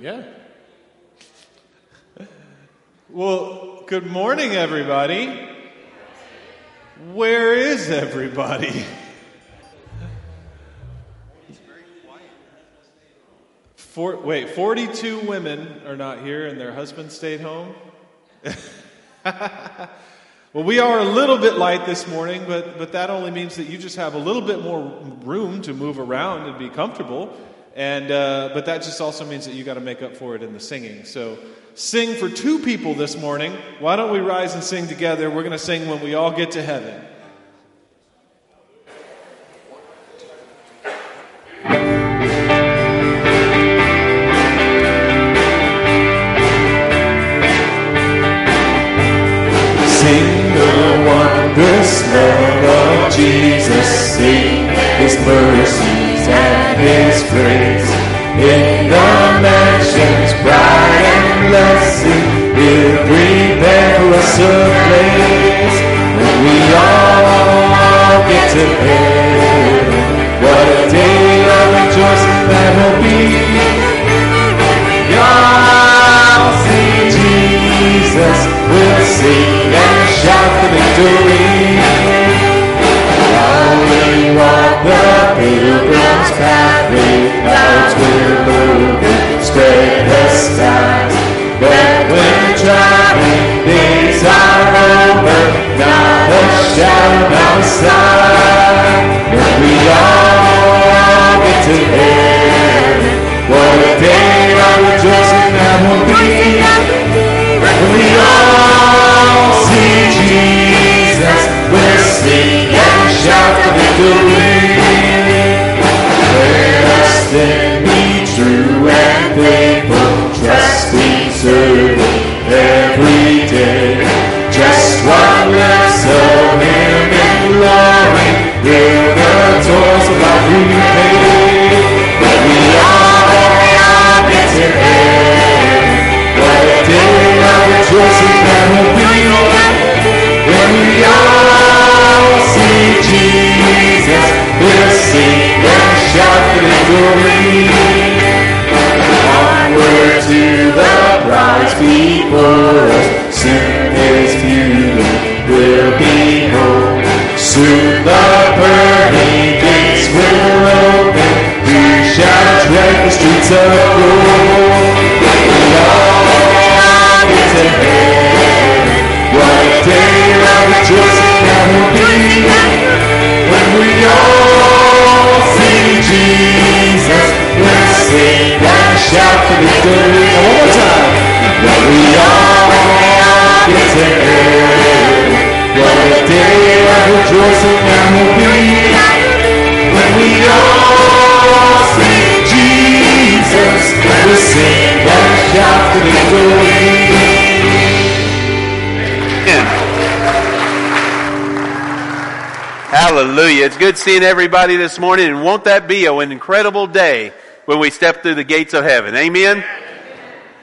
Yeah. Well, good morning, everybody. Where is everybody? Wait, 42 women are not here and their husbands stayed home? well, we are a little bit light this morning, but, but that only means that you just have a little bit more room to move around and be comfortable. And, uh, but that just also means that you got to make up for it in the singing. So sing for two people this morning. Why don't we rise and sing together? We're going to sing when we all get to heaven. Sing and shout the victory. While we walk the pilgrim's pathway, clouds will move, spread the skies. But when trying days are over, not a shadow outside. When we all sing and shout the victory. Let us then be true and faithful, trusting, serving every day. Just one less of Him in glory, to the before us, soon His beauty will be home. Soon the pearly gates will open, we shall tread the streets of gold. We all get to heaven, what day of rejoicing that will be. When we all see Jesus, we'll sing and shout the victory. Rejoicing that will be. When we all see Jesus, we'll sing and shout the victory. Hallelujah. It's good seeing everybody this morning, and won't that be an incredible day when we step through the gates of heaven? Amen?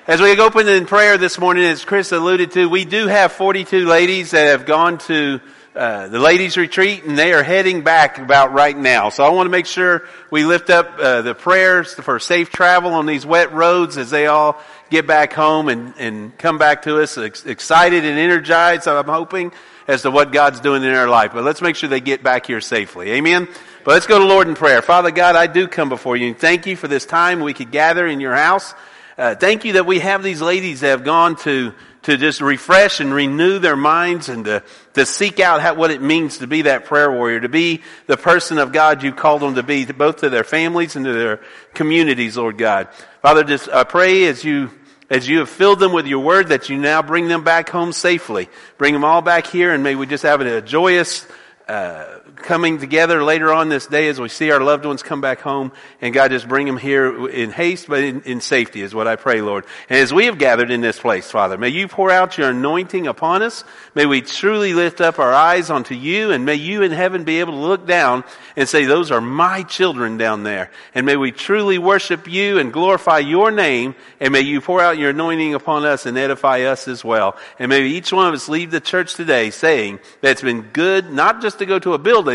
As we open in prayer this morning, as Chris alluded to, we do have 42 ladies that have gone to uh, the ladies retreat and they are heading back about right now. So I want to make sure we lift up uh, the prayers for safe travel on these wet roads as they all get back home and, and come back to us ex- excited and energized, I'm hoping, as to what God's doing in their life. But let's make sure they get back here safely. Amen? But let's go to Lord in prayer. Father God, I do come before you and thank you for this time we could gather in your house. Uh, thank you that we have these ladies that have gone to to just refresh and renew their minds and to, to seek out how, what it means to be that prayer warrior, to be the person of God you called them to be, to both to their families and to their communities, Lord God. Father, just I pray as you as you have filled them with your word that you now bring them back home safely. Bring them all back here and may we just have a joyous uh, coming together later on this day as we see our loved ones come back home and God just bring them here in haste but in, in safety is what I pray, Lord. And as we have gathered in this place, Father, may you pour out your anointing upon us. May we truly lift up our eyes onto you and may you in heaven be able to look down and say, those are my children down there. And may we truly worship you and glorify your name and may you pour out your anointing upon us and edify us as well. And may each one of us leave the church today saying that it's been good not just to go to a building,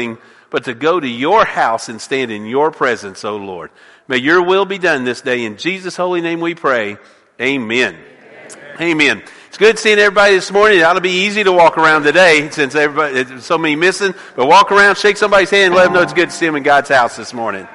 but to go to your house and stand in your presence, O Lord. May your will be done this day. In Jesus' holy name we pray. Amen. Amen. Amen. It's good seeing everybody this morning. It ought to be easy to walk around today since everybody, so many missing. But walk around, shake somebody's hand, let them know it's good to see them in God's house this morning.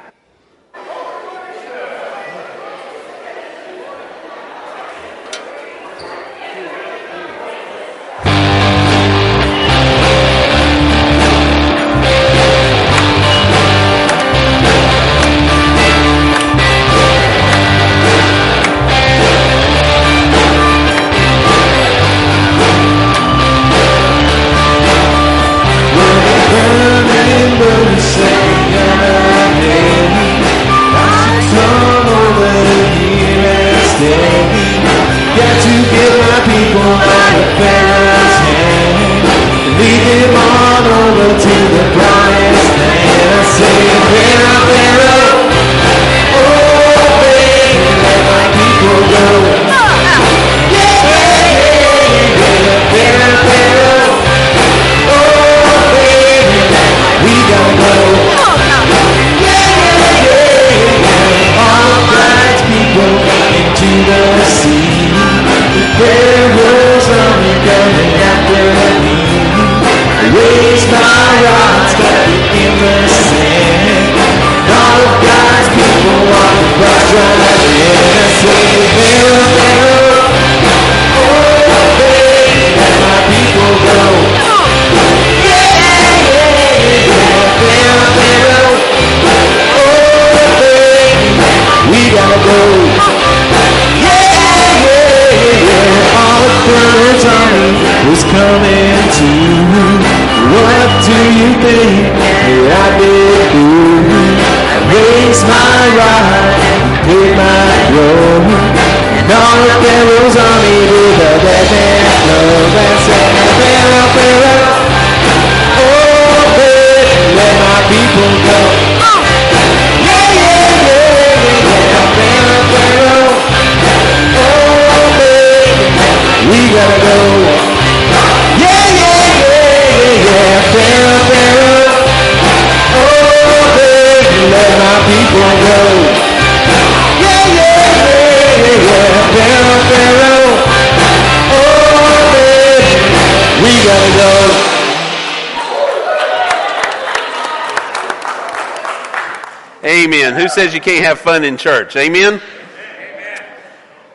Says you can't have fun in church? Amen?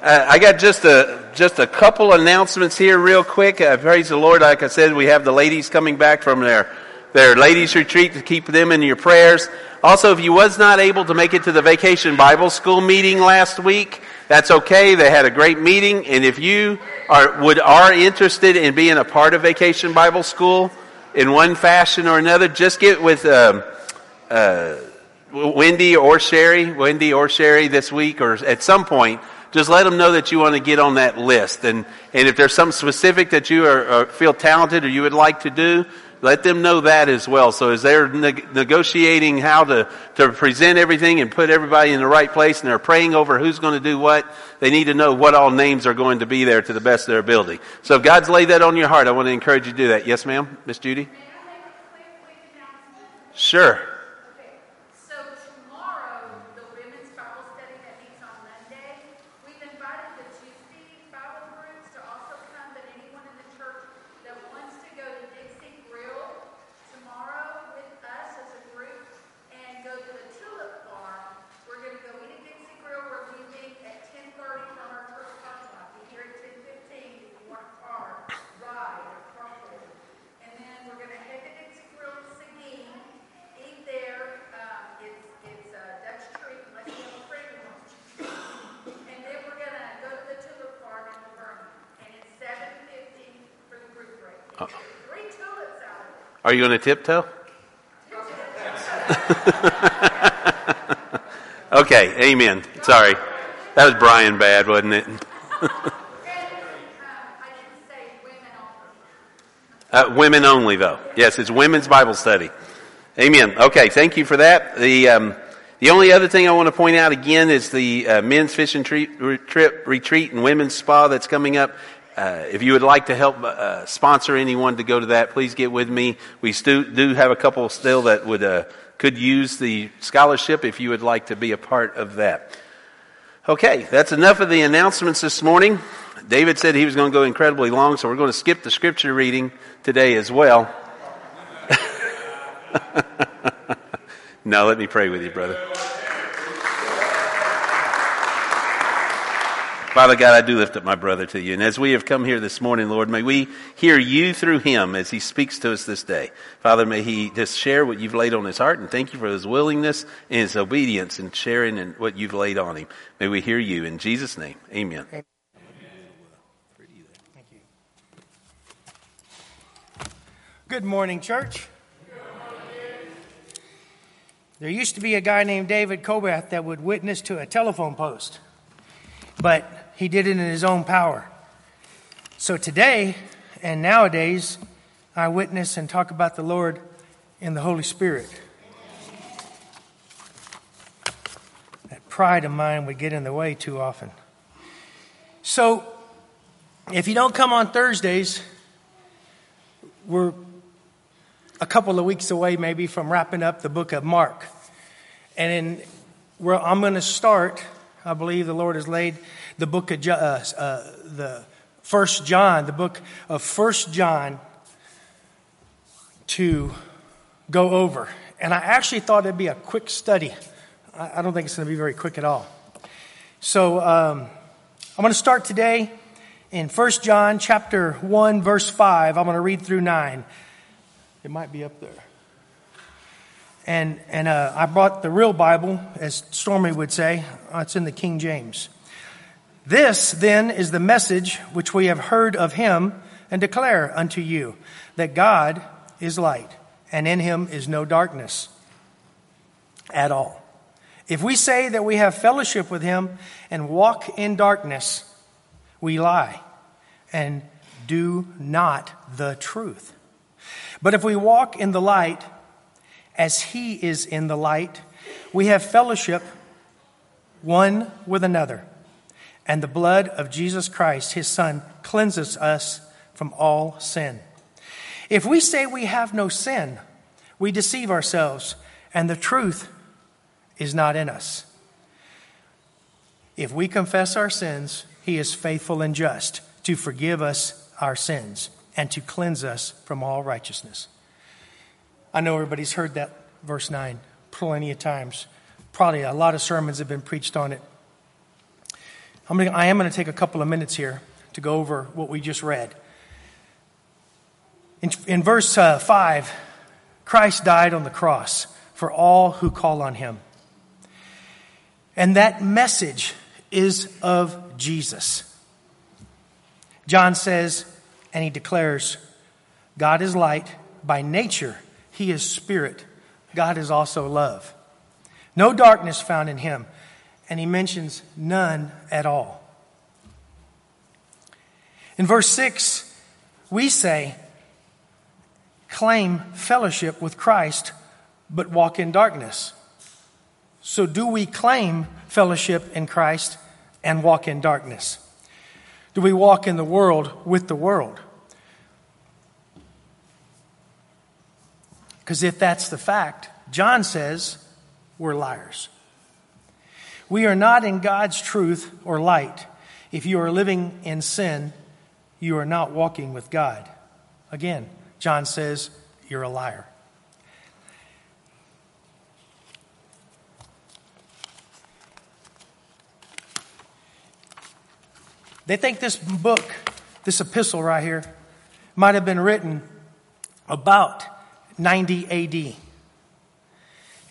Uh, I got just a, just a couple announcements here real quick. Uh, praise the Lord. Like I said, we have the ladies coming back from their, their ladies retreat to keep them in your prayers. Also, if you was not able to make it to the vacation Bible school meeting last week, that's okay. They had a great meeting. And if you are, would, are interested in being a part of vacation Bible school in one fashion or another, just get with, um, uh, Wendy or Sherry, Wendy or Sherry this week or at some point, just let them know that you want to get on that list. And, and if there's something specific that you are, are, feel talented or you would like to do, let them know that as well. So as they're ne- negotiating how to, to present everything and put everybody in the right place and they're praying over who's going to do what, they need to know what all names are going to be there to the best of their ability. So if God's laid that on your heart, I want to encourage you to do that. Yes, ma'am? Miss Judy? Sure. Are you on a tiptoe? okay, amen. Sorry. That was Brian bad, wasn't it? uh, women only, though. Yes, it's women's Bible study. Amen. Okay, thank you for that. The um, the only other thing I want to point out again is the uh, men's fishing trip retreat and women's spa that's coming up uh, if you would like to help uh, sponsor anyone to go to that, please get with me. We stu- do have a couple still that would uh, could use the scholarship if you would like to be a part of that. Okay, that's enough of the announcements this morning. David said he was going to go incredibly long, so we're going to skip the scripture reading today as well. now, let me pray with you, brother. Father God, I do lift up my brother to you. And as we have come here this morning, Lord, may we hear you through him as he speaks to us this day. Father, may he just share what you've laid on his heart and thank you for his willingness and his obedience in sharing and what you've laid on him. May we hear you in Jesus' name. Amen. Thank you. Good morning, church. There used to be a guy named David Kobath that would witness to a telephone post. But he did it in his own power. So today and nowadays, I witness and talk about the Lord in the Holy Spirit. That pride of mine would get in the way too often. So, if you don't come on Thursdays, we're a couple of weeks away maybe from wrapping up the book of Mark. And in, I'm going to start, I believe the Lord has laid the book of uh, uh, the First John, the book of First John, to go over. And I actually thought it'd be a quick study. I, I don't think it's going to be very quick at all. So um, I'm going to start today in First John chapter 1, verse 5. I'm going to read through 9. It might be up there. And, and uh, I brought the real Bible, as Stormy would say. Uh, it's in the King James. This then is the message which we have heard of him and declare unto you that God is light, and in him is no darkness at all. If we say that we have fellowship with him and walk in darkness, we lie and do not the truth. But if we walk in the light as he is in the light, we have fellowship one with another and the blood of Jesus Christ, his Son, cleanses us from all sin. If we say we have no sin, we deceive ourselves, and the truth is not in us. If we confess our sins, he is faithful and just to forgive us our sins and to cleanse us from all righteousness. I know everybody's heard that verse 9 plenty of times. Probably a lot of sermons have been preached on it. I'm gonna, I am going to take a couple of minutes here to go over what we just read. In, in verse uh, 5, Christ died on the cross for all who call on him. And that message is of Jesus. John says, and he declares, God is light. By nature, he is spirit. God is also love. No darkness found in him and he mentions none at all. In verse 6, we say, claim fellowship with Christ, but walk in darkness. So, do we claim fellowship in Christ and walk in darkness? Do we walk in the world with the world? Because if that's the fact, John says we're liars. We are not in God's truth or light. If you are living in sin, you are not walking with God. Again, John says, you're a liar. They think this book, this epistle right here, might have been written about 90 AD.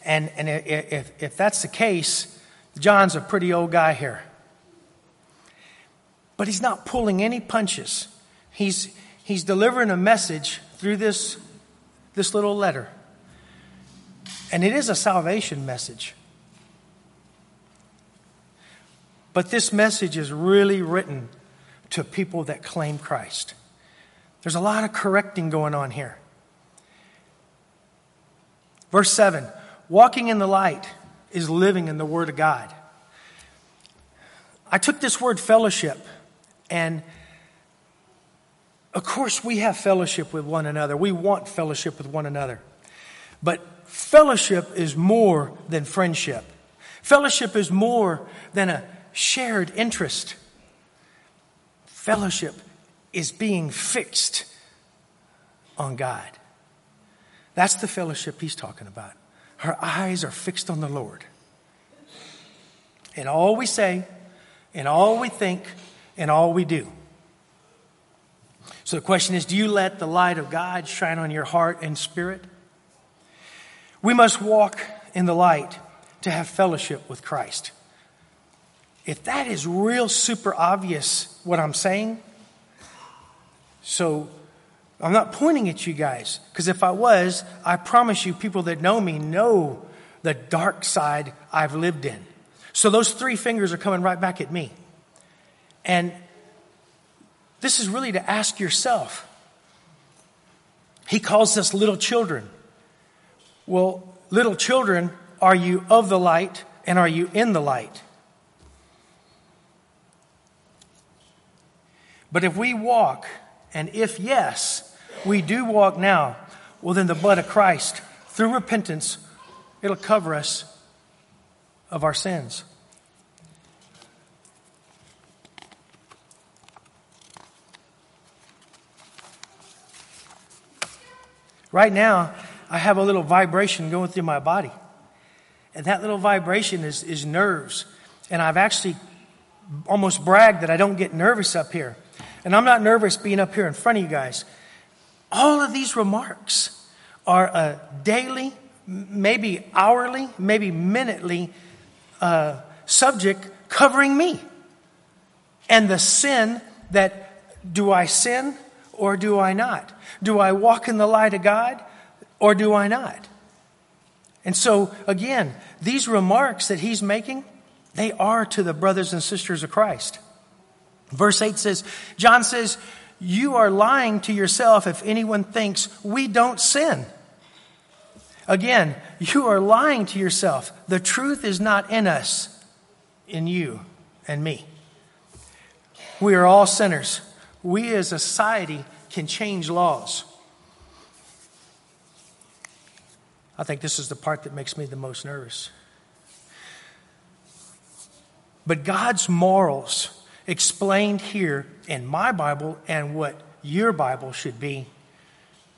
And, and if, if that's the case, John's a pretty old guy here. But he's not pulling any punches. He's, he's delivering a message through this, this little letter. And it is a salvation message. But this message is really written to people that claim Christ. There's a lot of correcting going on here. Verse 7 Walking in the light is living in the Word of God. I took this word fellowship and Of course, we have fellowship with one another. We want fellowship with one another. But fellowship is more than friendship. Fellowship is more than a shared interest. Fellowship is being fixed on God. That's the fellowship he's talking about. Her eyes are fixed on the Lord. In all we say, in all we think, in all we do. So the question is do you let the light of God shine on your heart and spirit? We must walk in the light to have fellowship with Christ. If that is real super obvious what I'm saying, so I'm not pointing at you guys, because if I was, I promise you, people that know me know the dark side I've lived in. So those three fingers are coming right back at me. And this is really to ask yourself. He calls us little children. Well, little children, are you of the light and are you in the light? But if we walk, and if yes, we do walk now, well, then the blood of Christ, through repentance, it'll cover us of our sins. Right now, I have a little vibration going through my body. And that little vibration is, is nerves. And I've actually almost bragged that I don't get nervous up here. And I'm not nervous being up here in front of you guys. All of these remarks are a daily, maybe hourly, maybe minutely uh, subject covering me. And the sin that do I sin or do I not? Do I walk in the light of God or do I not? And so, again, these remarks that he's making, they are to the brothers and sisters of Christ. Verse 8 says, John says, You are lying to yourself if anyone thinks we don't sin. Again, you are lying to yourself. The truth is not in us, in you and me. We are all sinners we as a society can change laws. I think this is the part that makes me the most nervous. But God's morals, explained here in my Bible and what your Bible should be,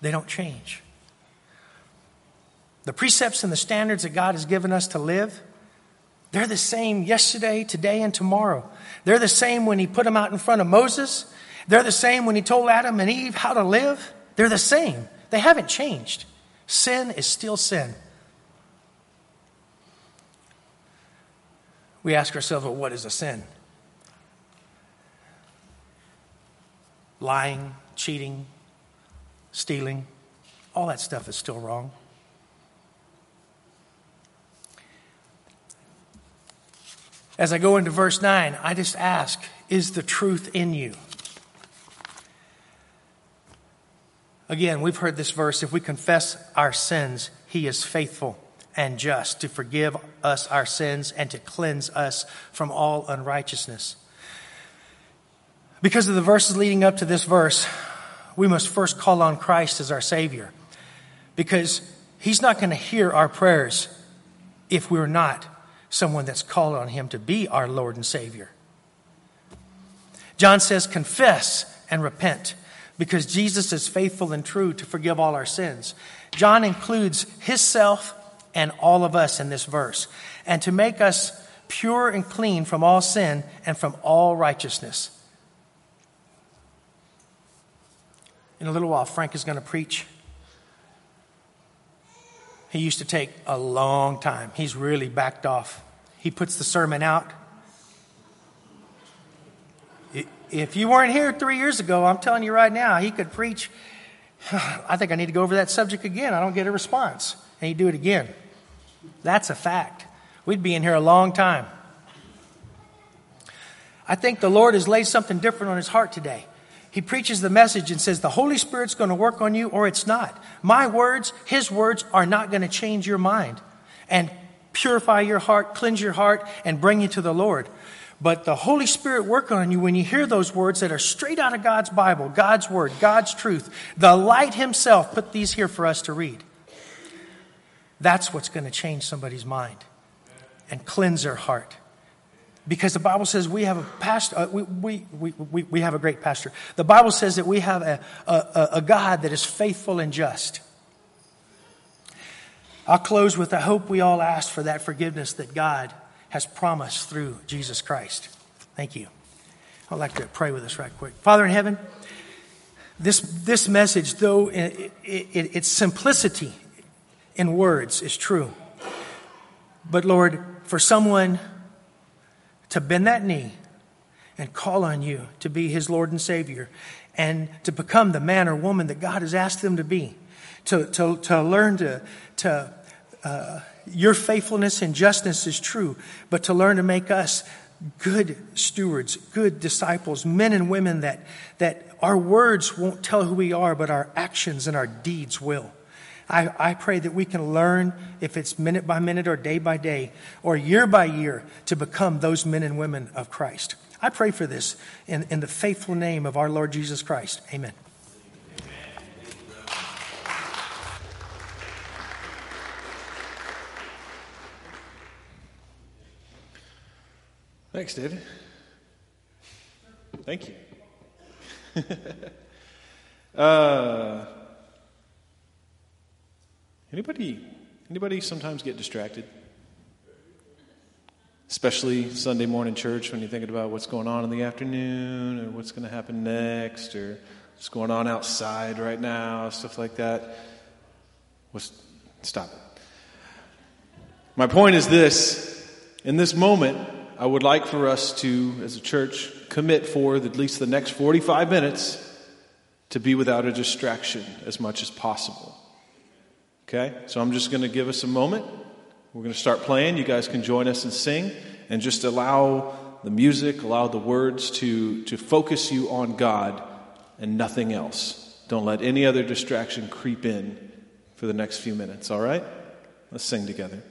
they don't change. The precepts and the standards that God has given us to live, they're the same yesterday, today, and tomorrow. They're the same when He put them out in front of Moses. They're the same when he told Adam and Eve how to live. They're the same. They haven't changed. Sin is still sin. We ask ourselves, well, what is a sin? Lying, cheating, stealing, all that stuff is still wrong. As I go into verse 9, I just ask, is the truth in you? Again, we've heard this verse if we confess our sins, He is faithful and just to forgive us our sins and to cleanse us from all unrighteousness. Because of the verses leading up to this verse, we must first call on Christ as our Savior. Because He's not going to hear our prayers if we're not someone that's called on Him to be our Lord and Savior. John says, confess and repent because Jesus is faithful and true to forgive all our sins. John includes himself and all of us in this verse, and to make us pure and clean from all sin and from all righteousness. In a little while, Frank is going to preach. He used to take a long time. He's really backed off. He puts the sermon out If you weren't here three years ago, I'm telling you right now, he could preach. I think I need to go over that subject again. I don't get a response. And he'd do it again. That's a fact. We'd be in here a long time. I think the Lord has laid something different on his heart today. He preaches the message and says, The Holy Spirit's going to work on you or it's not. My words, his words, are not going to change your mind and purify your heart, cleanse your heart, and bring you to the Lord. But the Holy Spirit working on you when you hear those words that are straight out of God's Bible, God's Word, God's truth. The light Himself put these here for us to read. That's what's going to change somebody's mind and cleanse their heart. Because the Bible says we have a pastor, uh, we, we, we, we, have a great pastor. The Bible says that we have a, a, a God that is faithful and just. I'll close with I hope we all ask for that forgiveness that God has promised through Jesus Christ. Thank you. I'd like to pray with us right quick. Father in heaven, this, this message, though it, it, its simplicity in words is true, but Lord, for someone to bend that knee and call on you to be his Lord and Savior and to become the man or woman that God has asked them to be, to, to, to learn to, to uh, your faithfulness and justice is true, but to learn to make us good stewards, good disciples, men and women that, that our words won't tell who we are, but our actions and our deeds will. I, I pray that we can learn, if it's minute by minute or day by day or year by year, to become those men and women of Christ. I pray for this in, in the faithful name of our Lord Jesus Christ. Amen. Thanks, David. Thank you. uh, anybody, anybody sometimes get distracted? Especially Sunday morning church when you're thinking about what's going on in the afternoon or what's going to happen next or what's going on outside right now, stuff like that. What's, stop it. My point is this in this moment, I would like for us to, as a church, commit for at least the next 45 minutes to be without a distraction as much as possible. Okay? So I'm just going to give us a moment. We're going to start playing. You guys can join us and sing and just allow the music, allow the words to, to focus you on God and nothing else. Don't let any other distraction creep in for the next few minutes, all right? Let's sing together.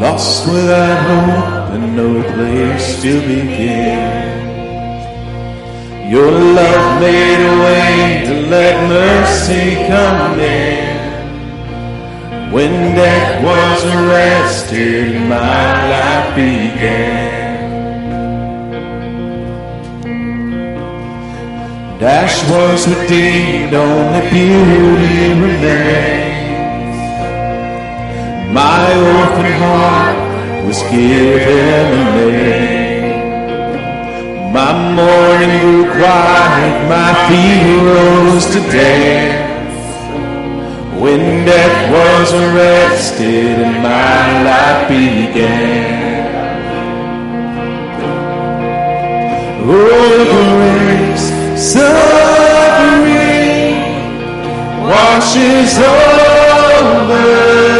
Lost without hope and no place to begin. Your love made a way to let mercy come in. When death was arrested, my life began. Dash was redeemed, only beauty remains. My orphan heart was given a name. My mourning grew quiet, my feet rose to dance. When death was arrested and my life began. Oh, grace, suffering washes over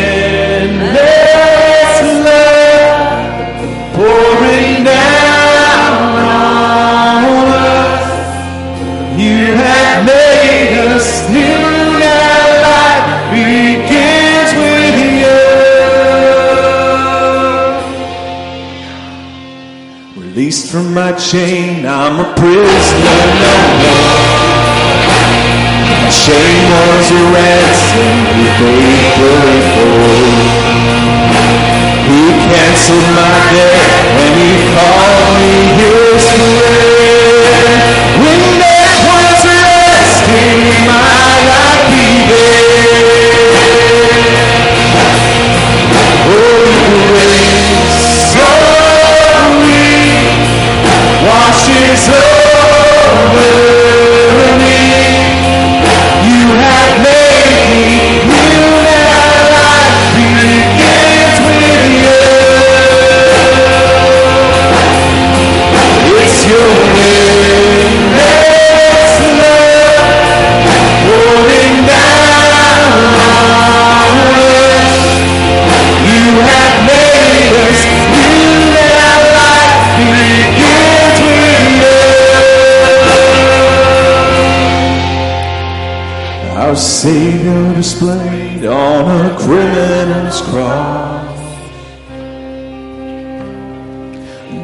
from my chain, I'm a prisoner no more. Shame was a ransom you paid for. He canceled my debt when he called me his friend. When death was arrested, my life began. Our Savior displayed on a criminal's cross.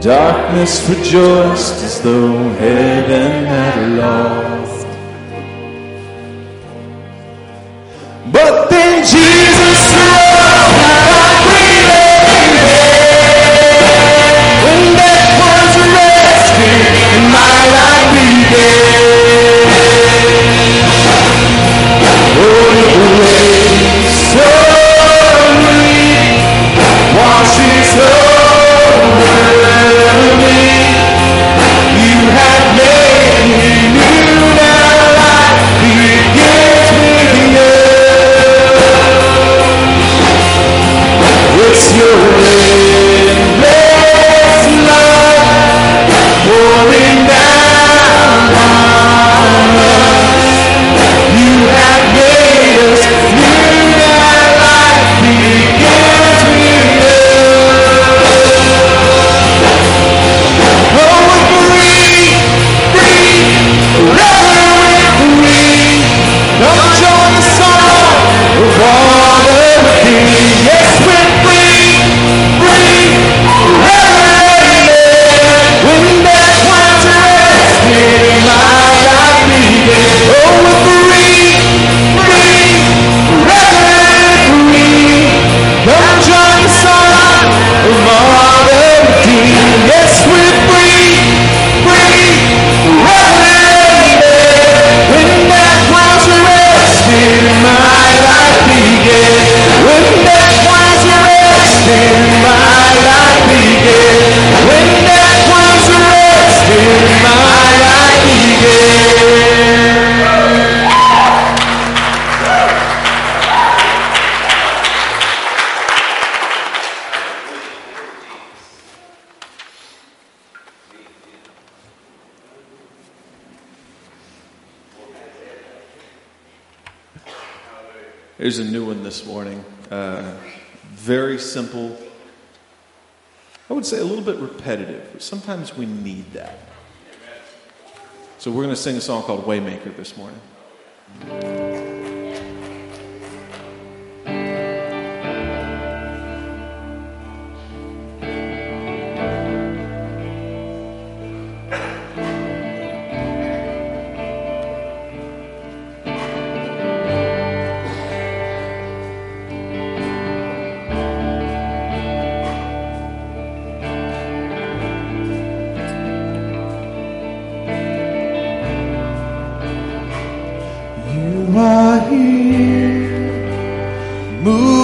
Darkness rejoiced as though heaven had lost. say a little bit repetitive. Sometimes we need that. So we're going to sing a song called Waymaker this morning. You are here. Move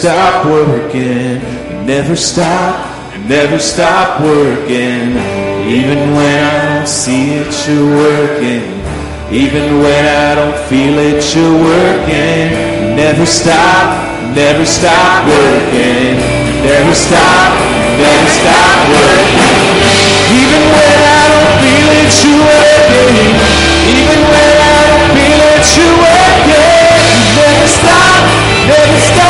stop working, never stop, never stop working. Even when I don't see it, you're working. Even when I don't feel it, you're working. Never stop, never stop working. Never stop, never stop working. Even when I don't feel it, you're working. Even when I don't feel it, you're working. Never stop, never stop.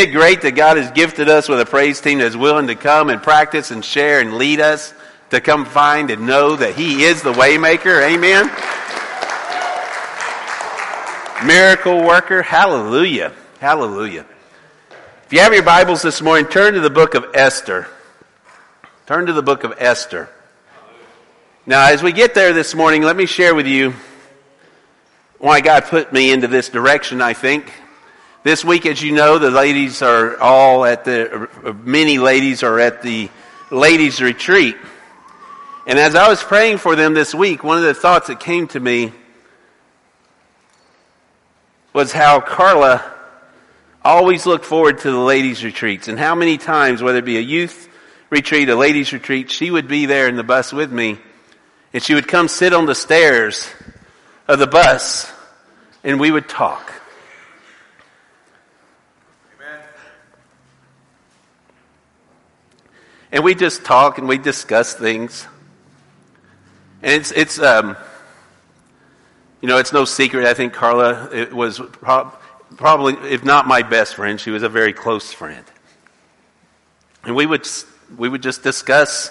it great that God has gifted us with a praise team that's willing to come and practice and share and lead us to come find and know that He is the waymaker? Amen. Miracle worker. Hallelujah. Hallelujah. If you have your Bibles this morning, turn to the book of Esther. Turn to the book of Esther. Now, as we get there this morning, let me share with you why God put me into this direction, I think. This week, as you know, the ladies are all at the, many ladies are at the ladies' retreat. And as I was praying for them this week, one of the thoughts that came to me was how Carla always looked forward to the ladies' retreats. And how many times, whether it be a youth retreat, a ladies' retreat, she would be there in the bus with me. And she would come sit on the stairs of the bus and we would talk. And we just talk and we discuss things. And it's, it's, um, you know, it's no secret. I think Carla it was prob- probably, if not my best friend, she was a very close friend. And we would, we would just discuss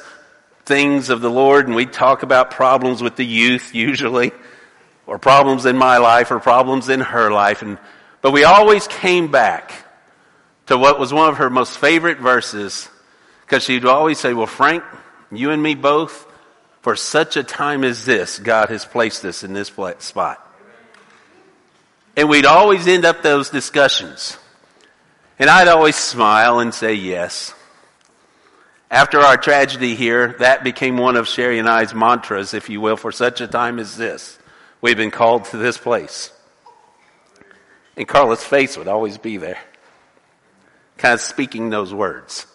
things of the Lord and we'd talk about problems with the youth usually, or problems in my life or problems in her life. And, but we always came back to what was one of her most favorite verses because she'd always say, Well, Frank, you and me both, for such a time as this, God has placed us in this spot. And we'd always end up those discussions. And I'd always smile and say yes. After our tragedy here, that became one of Sherry and I's mantras, if you will, for such a time as this. We've been called to this place. And Carla's face would always be there, kind of speaking those words.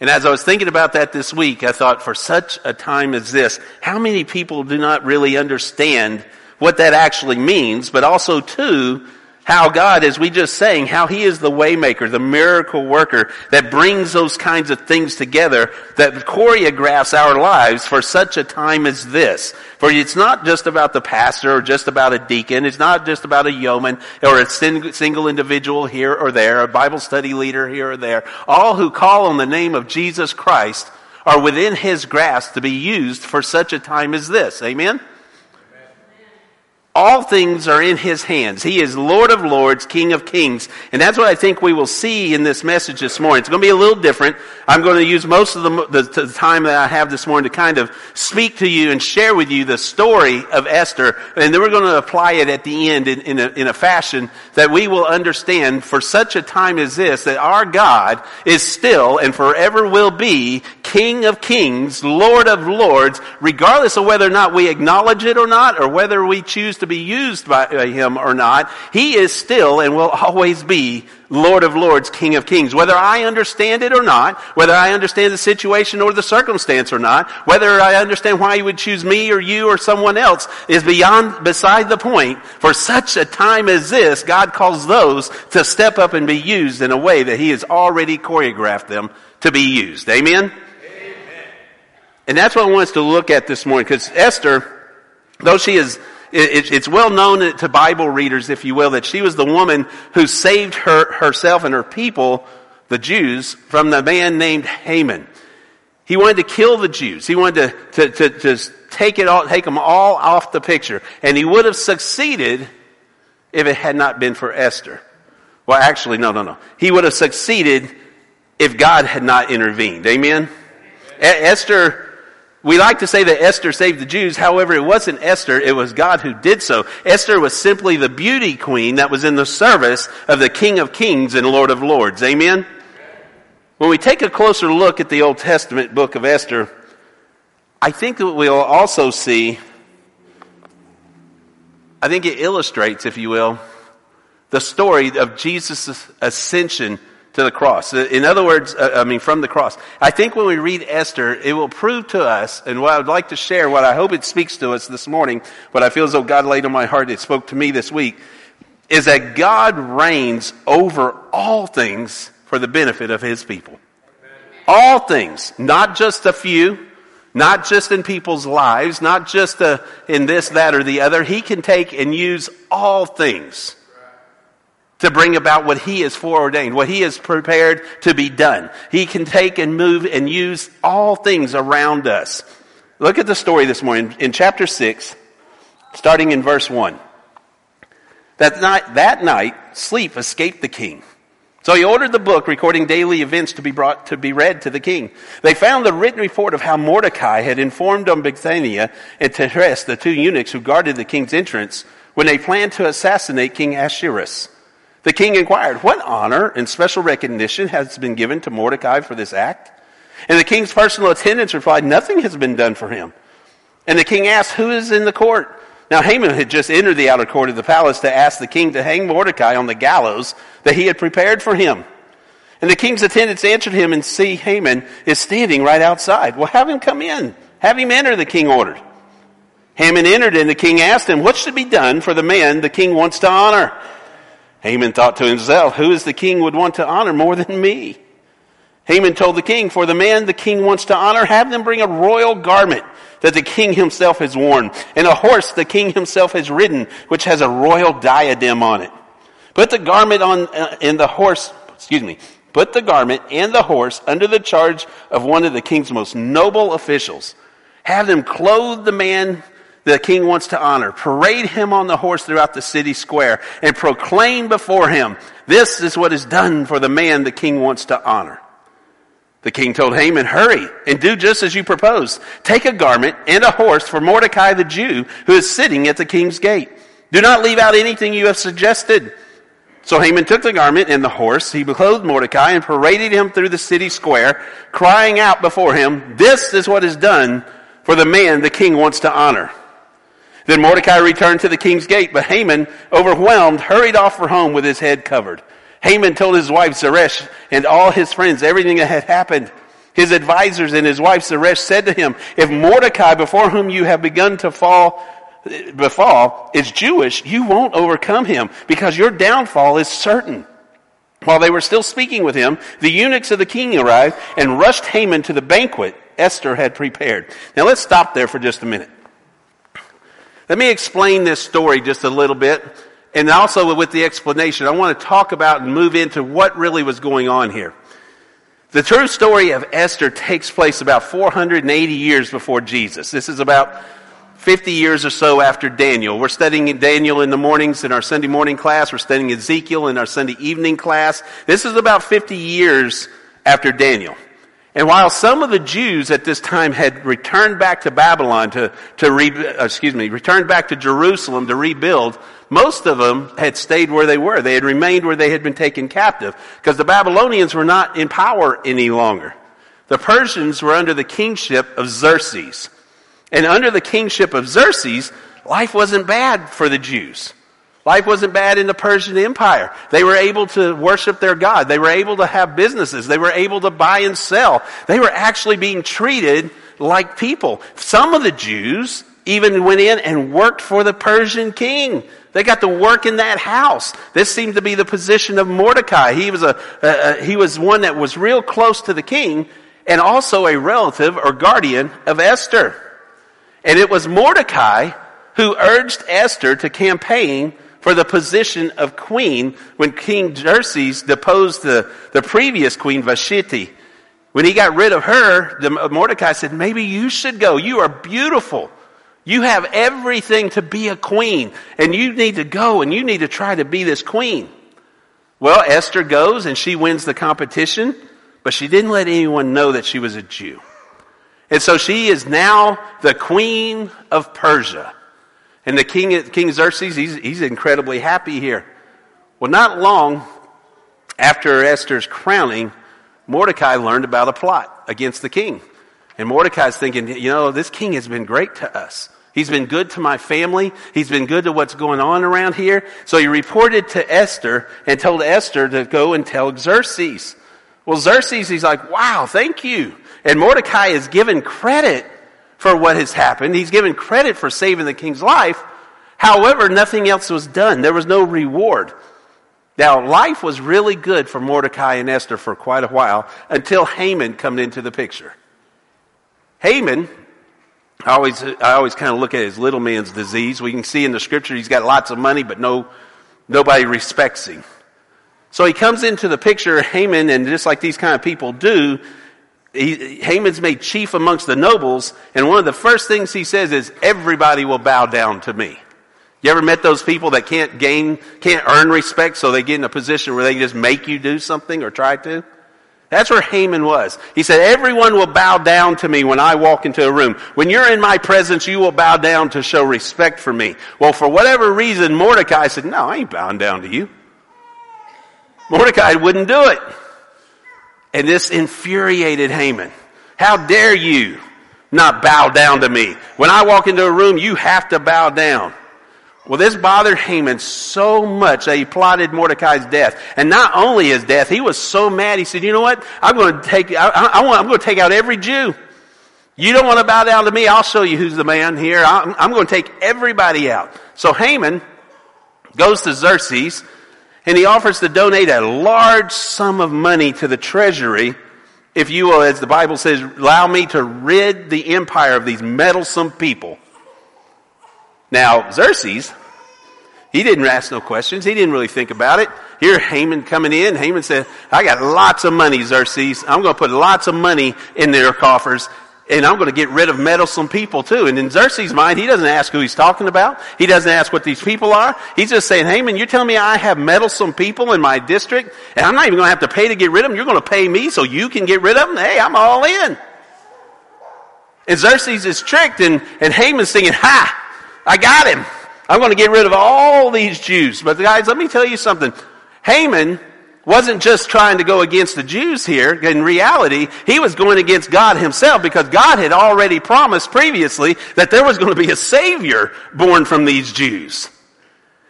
And as I was thinking about that this week, I thought for such a time as this, how many people do not really understand what that actually means, but also too, how God, as we just saying, how He is the waymaker, the miracle worker that brings those kinds of things together, that choreographs our lives for such a time as this. For it's not just about the pastor or just about a deacon. It's not just about a yeoman or a single individual here or there, a Bible study leader here or there. All who call on the name of Jesus Christ are within His grasp to be used for such a time as this. Amen? All things are in His hands. He is Lord of Lords, King of Kings. And that's what I think we will see in this message this morning. It's going to be a little different. I'm going to use most of the, the, the time that I have this morning to kind of speak to you and share with you the story of Esther. And then we're going to apply it at the end in, in, a, in a fashion that we will understand for such a time as this that our God is still and forever will be King of Kings, Lord of Lords, regardless of whether or not we acknowledge it or not, or whether we choose to be used by him or not, he is still and will always be Lord of Lords, King of Kings. Whether I understand it or not, whether I understand the situation or the circumstance or not, whether I understand why he would choose me or you or someone else is beyond, beside the point. For such a time as this, God calls those to step up and be used in a way that he has already choreographed them to be used. Amen? And that's what I want us to look at this morning, because Esther, though she is, it's well known to Bible readers, if you will, that she was the woman who saved her, herself and her people, the Jews, from the man named Haman. He wanted to kill the Jews. He wanted to, to, to, to take it all, take them all off the picture. And he would have succeeded if it had not been for Esther. Well, actually, no, no, no. He would have succeeded if God had not intervened. Amen? Esther we like to say that Esther saved the Jews. However, it wasn't Esther, it was God who did so. Esther was simply the beauty queen that was in the service of the King of Kings and Lord of Lords. Amen? When we take a closer look at the Old Testament book of Esther, I think that we'll also see, I think it illustrates, if you will, the story of Jesus' ascension to the cross. In other words, uh, I mean, from the cross. I think when we read Esther, it will prove to us, and what I would like to share, what I hope it speaks to us this morning, what I feel as though God laid on my heart, it spoke to me this week, is that God reigns over all things for the benefit of His people. All things, not just a few, not just in people's lives, not just uh, in this, that, or the other. He can take and use all things to bring about what he has foreordained, what he has prepared to be done. He can take and move and use all things around us. Look at the story this morning in chapter 6, starting in verse 1. That night, that night, sleep escaped the king. So he ordered the book recording daily events to be brought to be read to the king. They found the written report of how Mordecai had informed on Bigthana and Teresh, the two eunuchs who guarded the king's entrance, when they planned to assassinate King Ahasuerus. The king inquired, What honor and special recognition has been given to Mordecai for this act? And the king's personal attendants replied, Nothing has been done for him. And the king asked, Who is in the court? Now Haman had just entered the outer court of the palace to ask the king to hang Mordecai on the gallows that he had prepared for him. And the king's attendants answered him and see Haman is standing right outside. Well, have him come in. Have him enter, the king ordered. Haman entered and the king asked him, what should be done for the man the king wants to honor? Haman thought to himself, who is the king would want to honor more than me? Haman told the king, for the man the king wants to honor, have them bring a royal garment that the king himself has worn, and a horse the king himself has ridden, which has a royal diadem on it. Put the garment on, uh, and the horse, excuse me, put the garment and the horse under the charge of one of the king's most noble officials. Have them clothe the man the king wants to honor. Parade him on the horse throughout the city square and proclaim before him, this is what is done for the man the king wants to honor. The king told Haman, hurry and do just as you propose. Take a garment and a horse for Mordecai the Jew who is sitting at the king's gate. Do not leave out anything you have suggested. So Haman took the garment and the horse. He clothed Mordecai and paraded him through the city square, crying out before him, this is what is done for the man the king wants to honor. Then Mordecai returned to the king's gate, but Haman, overwhelmed, hurried off for home with his head covered. Haman told his wife Zeresh and all his friends everything that had happened. His advisors and his wife Zeresh said to him, If Mordecai, before whom you have begun to fall, befall, is Jewish, you won't overcome him, because your downfall is certain. While they were still speaking with him, the eunuchs of the king arrived and rushed Haman to the banquet Esther had prepared. Now let's stop there for just a minute. Let me explain this story just a little bit. And also with the explanation, I want to talk about and move into what really was going on here. The true story of Esther takes place about 480 years before Jesus. This is about 50 years or so after Daniel. We're studying Daniel in the mornings in our Sunday morning class. We're studying Ezekiel in our Sunday evening class. This is about 50 years after Daniel. And while some of the Jews at this time had returned back to Babylon to, to re, uh, excuse me, returned back to Jerusalem to rebuild, most of them had stayed where they were. They had remained where they had been taken captive because the Babylonians were not in power any longer. The Persians were under the kingship of Xerxes. And under the kingship of Xerxes, life wasn't bad for the Jews. Life wasn't bad in the Persian Empire. They were able to worship their God. They were able to have businesses. They were able to buy and sell. They were actually being treated like people. Some of the Jews even went in and worked for the Persian king. They got to work in that house. This seemed to be the position of Mordecai. He was a, he was one that was real close to the king and also a relative or guardian of Esther. And it was Mordecai who urged Esther to campaign for the position of queen when King Xerxes deposed the, the previous queen Vashti. When he got rid of her, the, Mordecai said, maybe you should go. You are beautiful. You have everything to be a queen, and you need to go and you need to try to be this queen. Well, Esther goes and she wins the competition, but she didn't let anyone know that she was a Jew. And so she is now the queen of Persia. And the king, King Xerxes, he's, he's incredibly happy here. Well, not long after Esther's crowning, Mordecai learned about a plot against the king. And Mordecai's thinking, you know, this king has been great to us. He's been good to my family. He's been good to what's going on around here. So he reported to Esther and told Esther to go and tell Xerxes. Well, Xerxes, he's like, wow, thank you. And Mordecai is given credit for what has happened. He's given credit for saving the king's life. However, nothing else was done. There was no reward. Now, life was really good for Mordecai and Esther for quite a while until Haman come into the picture. Haman, I always, I always kind of look at his little man's disease. We can see in the scripture he's got lots of money, but no, nobody respects him. So he comes into the picture, Haman, and just like these kind of people do, he, Haman's made chief amongst the nobles, and one of the first things he says is, everybody will bow down to me. You ever met those people that can't gain, can't earn respect, so they get in a position where they just make you do something or try to? That's where Haman was. He said, everyone will bow down to me when I walk into a room. When you're in my presence, you will bow down to show respect for me. Well, for whatever reason, Mordecai said, no, I ain't bowing down to you. Mordecai wouldn't do it. And this infuriated Haman. How dare you not bow down to me? When I walk into a room, you have to bow down. Well, this bothered Haman so much that he plotted Mordecai's death. And not only his death, he was so mad, he said, you know what? I'm going to take, I, I want, I'm going to take out every Jew. You don't want to bow down to me? I'll show you who's the man here. I'm, I'm going to take everybody out. So Haman goes to Xerxes and he offers to donate a large sum of money to the treasury if you will, as the Bible says, allow me to rid the empire of these meddlesome people. Now, Xerxes, he didn't ask no questions. He didn't really think about it. Here, Haman coming in. Haman said, I got lots of money, Xerxes. I'm going to put lots of money in their coffers and I'm going to get rid of meddlesome people too. And in Xerxes' mind, he doesn't ask who he's talking about. He doesn't ask what these people are. He's just saying, Haman, you're telling me I have meddlesome people in my district and I'm not even going to have to pay to get rid of them. You're going to pay me so you can get rid of them? Hey, I'm all in. And Xerxes is tricked and, and Haman's thinking, ha, I got him. I'm going to get rid of all these Jews. But guys, let me tell you something. Haman wasn't just trying to go against the Jews here. In reality, he was going against God himself because God had already promised previously that there was going to be a Savior born from these Jews.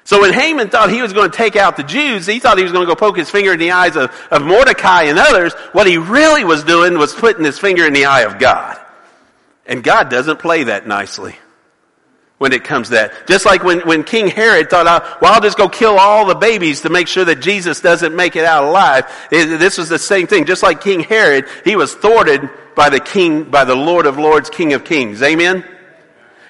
So when Haman thought he was going to take out the Jews, he thought he was going to go poke his finger in the eyes of, of Mordecai and others. What he really was doing was putting his finger in the eye of God. And God doesn't play that nicely when it comes to that. Just like when, when King Herod thought, well, I'll just go kill all the babies to make sure that Jesus doesn't make it out alive. It, this was the same thing. Just like King Herod, he was thwarted by the king, by the Lord of Lords, King of Kings. Amen?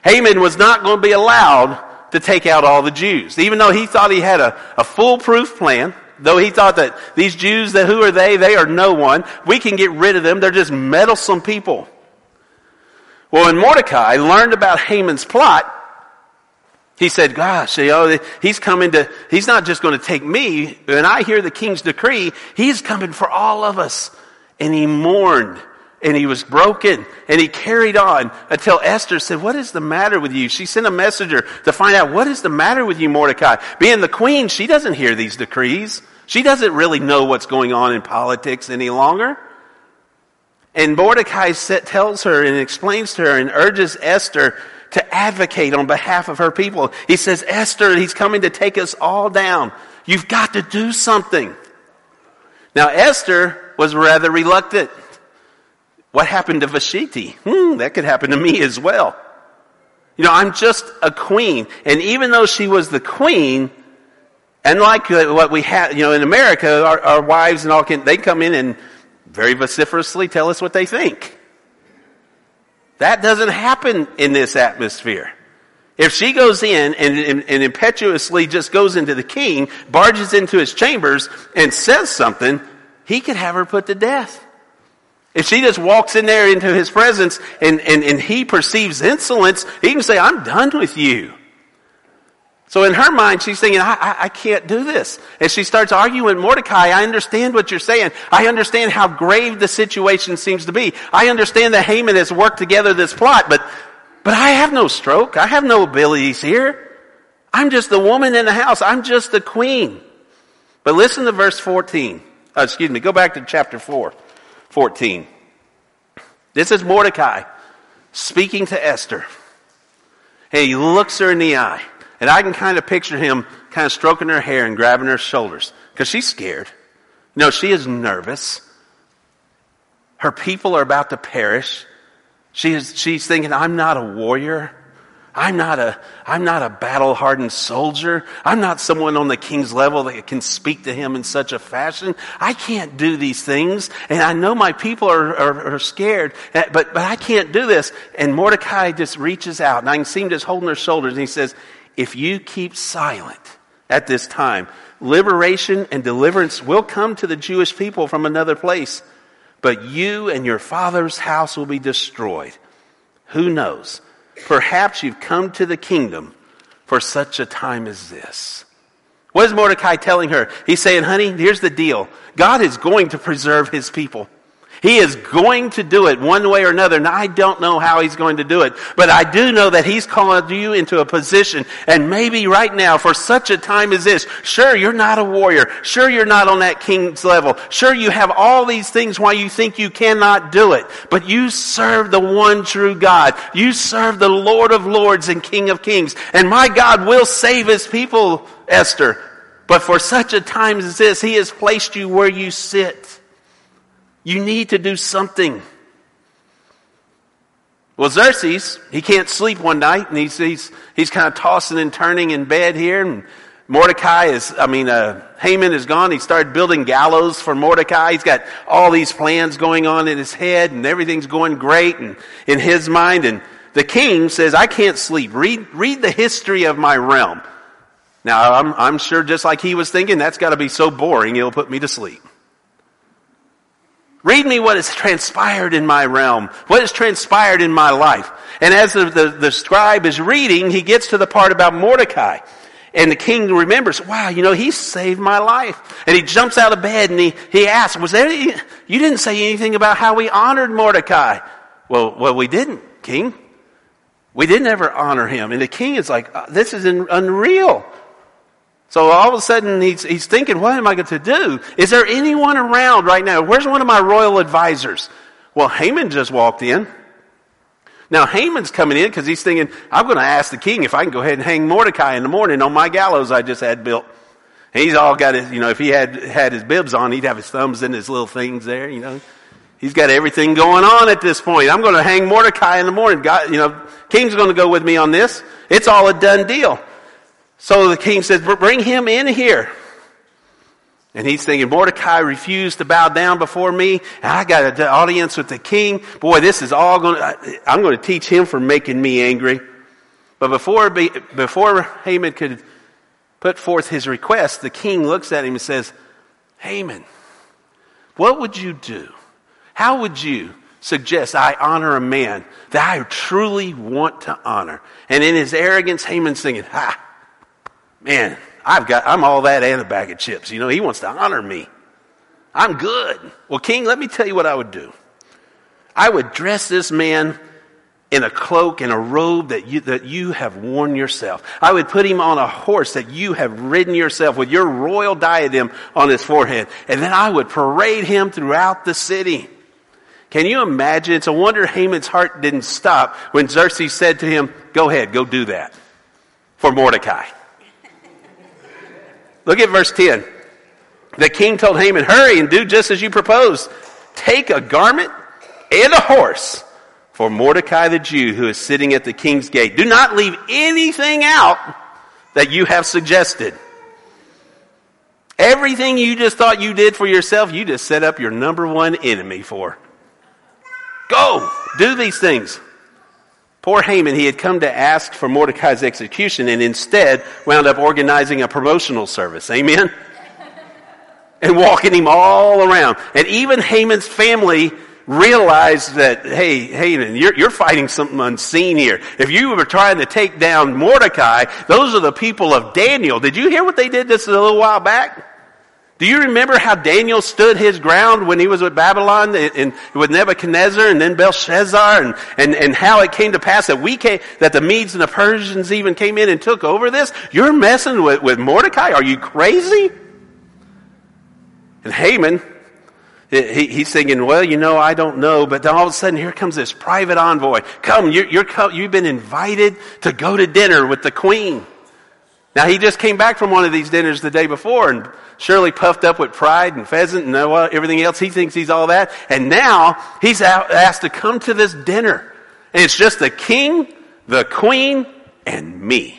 Haman was not going to be allowed to take out all the Jews. Even though he thought he had a, a foolproof plan, though he thought that these Jews, that who are they? They are no one. We can get rid of them. They're just meddlesome people. Well, when Mordecai learned about Haman's plot, he said, gosh, you know, he's coming to, he's not just going to take me. When I hear the king's decree, he's coming for all of us. And he mourned and he was broken and he carried on until Esther said, what is the matter with you? She sent a messenger to find out what is the matter with you, Mordecai. Being the queen, she doesn't hear these decrees. She doesn't really know what's going on in politics any longer. And Mordecai tells her and explains to her and urges Esther advocate on behalf of her people. He says, Esther, he's coming to take us all down. You've got to do something. Now, Esther was rather reluctant. What happened to Vashti? Hmm, that could happen to me as well. You know, I'm just a queen. And even though she was the queen, and like what we have, you know, in America, our, our wives and all can, they come in and very vociferously tell us what they think. That doesn't happen in this atmosphere. If she goes in and, and, and, impetuously just goes into the king, barges into his chambers, and says something, he could have her put to death. If she just walks in there into his presence and, and, and he perceives insolence, he can say, I'm done with you. So in her mind, she's thinking, I, I, I, can't do this. And she starts arguing Mordecai, I understand what you're saying. I understand how grave the situation seems to be. I understand that Haman has worked together this plot, but, but I have no stroke. I have no abilities here. I'm just the woman in the house. I'm just the queen. But listen to verse 14. Uh, excuse me, go back to chapter 4, 14. This is Mordecai speaking to Esther. He looks her in the eye. And I can kind of picture him kind of stroking her hair and grabbing her shoulders because she's scared. No, she is nervous. Her people are about to perish. She is, she's thinking, I'm not a warrior. I'm not a, I'm not a battle hardened soldier. I'm not someone on the king's level that can speak to him in such a fashion. I can't do these things. And I know my people are, are, are scared, eh, but, but I can't do this. And Mordecai just reaches out and I can see him just holding her shoulders and he says, if you keep silent at this time, liberation and deliverance will come to the Jewish people from another place, but you and your father's house will be destroyed. Who knows? Perhaps you've come to the kingdom for such a time as this. What is Mordecai telling her? He's saying, honey, here's the deal. God is going to preserve his people. He is going to do it one way or another, and I don't know how he's going to do it. But I do know that he's calling you into a position, and maybe right now, for such a time as this, sure, you're not a warrior. Sure, you're not on that king's level. Sure, you have all these things why you think you cannot do it. But you serve the one true God. You serve the Lord of lords and King of kings. And my God will save his people, Esther. But for such a time as this, he has placed you where you sit. You need to do something. Well, Xerxes, he can't sleep one night, and he's, he's, he's kind of tossing and turning in bed here, and Mordecai is, I mean, uh, Haman is gone. He started building gallows for Mordecai. He's got all these plans going on in his head, and everything's going great and in his mind. And the king says, I can't sleep. Read, read the history of my realm. Now, I'm, I'm sure just like he was thinking, that's got to be so boring, it'll put me to sleep. Read me what has transpired in my realm, what has transpired in my life. And as the, the, the, scribe is reading, he gets to the part about Mordecai. And the king remembers, wow, you know, he saved my life. And he jumps out of bed and he, he asks, was there any, you didn't say anything about how we honored Mordecai. Well, well, we didn't, king. We didn't ever honor him. And the king is like, uh, this is unreal. So all of a sudden he's, he's thinking, what am I going to do? Is there anyone around right now? Where's one of my royal advisors? Well, Haman just walked in. Now Haman's coming in because he's thinking, I'm going to ask the king if I can go ahead and hang Mordecai in the morning on my gallows I just had built. he's all got his, you know, if he had had his bibs on, he'd have his thumbs in his little things there, you know. He's got everything going on at this point. I'm going to hang Mordecai in the morning. God, you know, king's going to go with me on this. It's all a done deal. So the king says, bring him in here. And he's thinking, Mordecai refused to bow down before me. And I got an audience with the king. Boy, this is all going to, I'm going to teach him for making me angry. But before, before Haman could put forth his request, the king looks at him and says, Haman, what would you do? How would you suggest I honor a man that I truly want to honor? And in his arrogance, Haman's thinking, ha, man, I've got, I'm all that and a bag of chips. You know, he wants to honor me. I'm good. Well, King, let me tell you what I would do. I would dress this man in a cloak and a robe that you, that you have worn yourself. I would put him on a horse that you have ridden yourself with your royal diadem on his forehead. And then I would parade him throughout the city. Can you imagine? It's a wonder Haman's heart didn't stop when Xerxes said to him, Go ahead, go do that for Mordecai. Look at verse 10. The king told Haman, Hurry and do just as you proposed. Take a garment and a horse for Mordecai the Jew who is sitting at the king's gate. Do not leave anything out that you have suggested. Everything you just thought you did for yourself, you just set up your number one enemy for. Go, do these things. Poor Haman, he had come to ask for Mordecai's execution and instead wound up organizing a promotional service. Amen? and walking him all around. And even Haman's family realized that, hey, Haman, you're, you're fighting something unseen here. If you were trying to take down Mordecai, those are the people of Daniel. Did you hear what they did just a little while back? Do you remember how Daniel stood his ground when he was with Babylon and, and with Nebuchadnezzar and then Belshazzar and, and, and how it came to pass that we came, that the Medes and the Persians even came in and took over this? You're messing with, with Mordecai? Are you crazy? And Haman, he, he's thinking, well, you know, I don't know. But then all of a sudden, here comes this private envoy. Come, you're, you're, you've been invited to go to dinner with the queen. Now, he just came back from one of these dinners the day before and surely puffed up with pride and pheasant and uh, everything else. He thinks he's all that. And now he's asked to come to this dinner. And it's just the king, the queen, and me.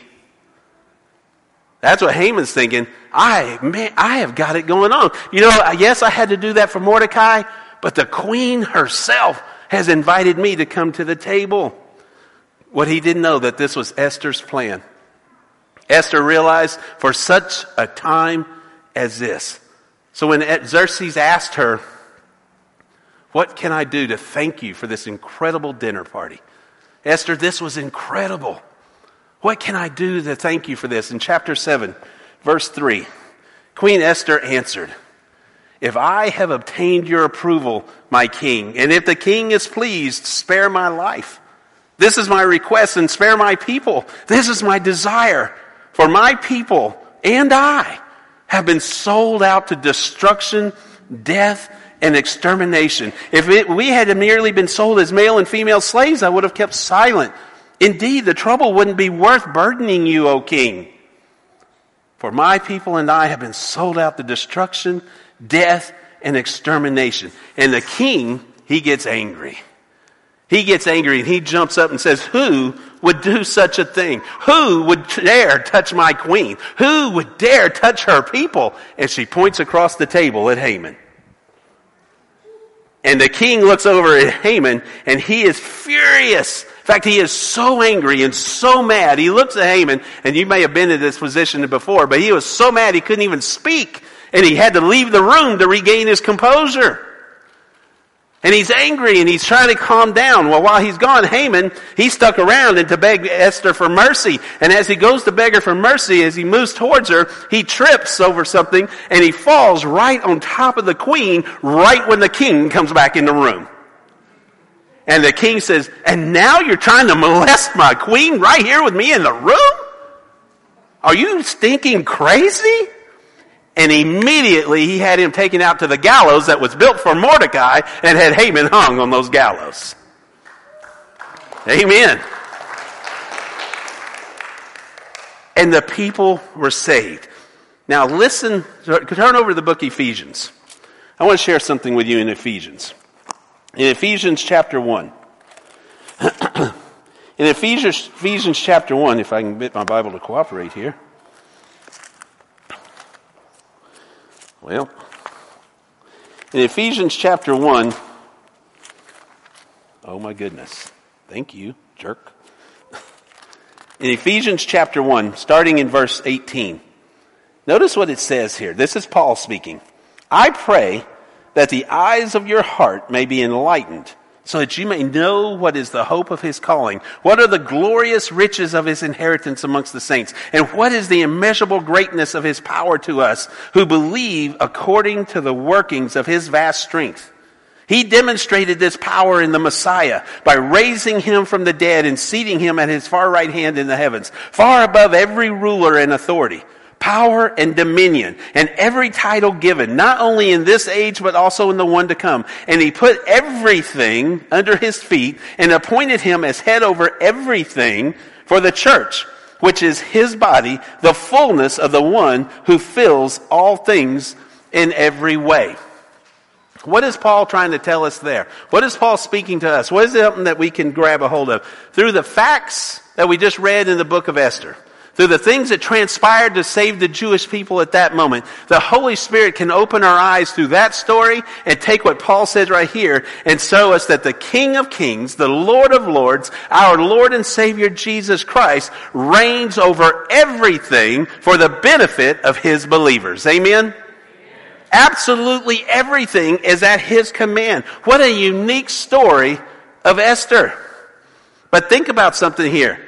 That's what Haman's thinking. I, man, I have got it going on. You know, yes, I had to do that for Mordecai, but the queen herself has invited me to come to the table. What he didn't know that this was Esther's plan. Esther realized for such a time as this. So when Xerxes asked her, What can I do to thank you for this incredible dinner party? Esther, this was incredible. What can I do to thank you for this? In chapter 7, verse 3, Queen Esther answered, If I have obtained your approval, my king, and if the king is pleased, spare my life. This is my request, and spare my people. This is my desire for my people and I have been sold out to destruction, death, and extermination. If it, we had merely been sold as male and female slaves, I would have kept silent. Indeed, the trouble wouldn't be worth burdening you, O king. For my people and I have been sold out to destruction, death, and extermination. And the king, he gets angry. He gets angry and he jumps up and says, Who would do such a thing? Who would dare touch my queen? Who would dare touch her people? And she points across the table at Haman. And the king looks over at Haman and he is furious. In fact, he is so angry and so mad. He looks at Haman, and you may have been in this position before, but he was so mad he couldn't even speak. And he had to leave the room to regain his composure. And he's angry and he's trying to calm down. Well, while he's gone, Haman, he stuck around and to beg Esther for mercy. And as he goes to beg her for mercy, as he moves towards her, he trips over something and he falls right on top of the queen right when the king comes back in the room. And the king says, and now you're trying to molest my queen right here with me in the room? Are you stinking crazy? And immediately he had him taken out to the gallows that was built for Mordecai and had Haman hung on those gallows. Amen. And the people were saved. Now listen, turn over to the book Ephesians. I want to share something with you in Ephesians. In Ephesians chapter 1. in Ephesians, Ephesians chapter 1, if I can get my Bible to cooperate here. Well, in Ephesians chapter 1, oh my goodness. Thank you, jerk. In Ephesians chapter 1, starting in verse 18, notice what it says here. This is Paul speaking. I pray that the eyes of your heart may be enlightened so that you may know what is the hope of his calling, what are the glorious riches of his inheritance amongst the saints, and what is the immeasurable greatness of his power to us who believe according to the workings of his vast strength. He demonstrated this power in the Messiah by raising him from the dead and seating him at his far right hand in the heavens, far above every ruler and authority power and dominion, and every title given, not only in this age, but also in the one to come. And he put everything under his feet and appointed him as head over everything for the church, which is his body, the fullness of the one who fills all things in every way. What is Paul trying to tell us there? What is Paul speaking to us? What is something that we can grab a hold of? Through the facts that we just read in the book of Esther, through the things that transpired to save the Jewish people at that moment, the Holy Spirit can open our eyes through that story and take what Paul says right here and show us that the King of Kings, the Lord of Lords, our Lord and Savior Jesus Christ reigns over everything for the benefit of His believers. Amen? Absolutely everything is at his command. What a unique story of Esther. But think about something here.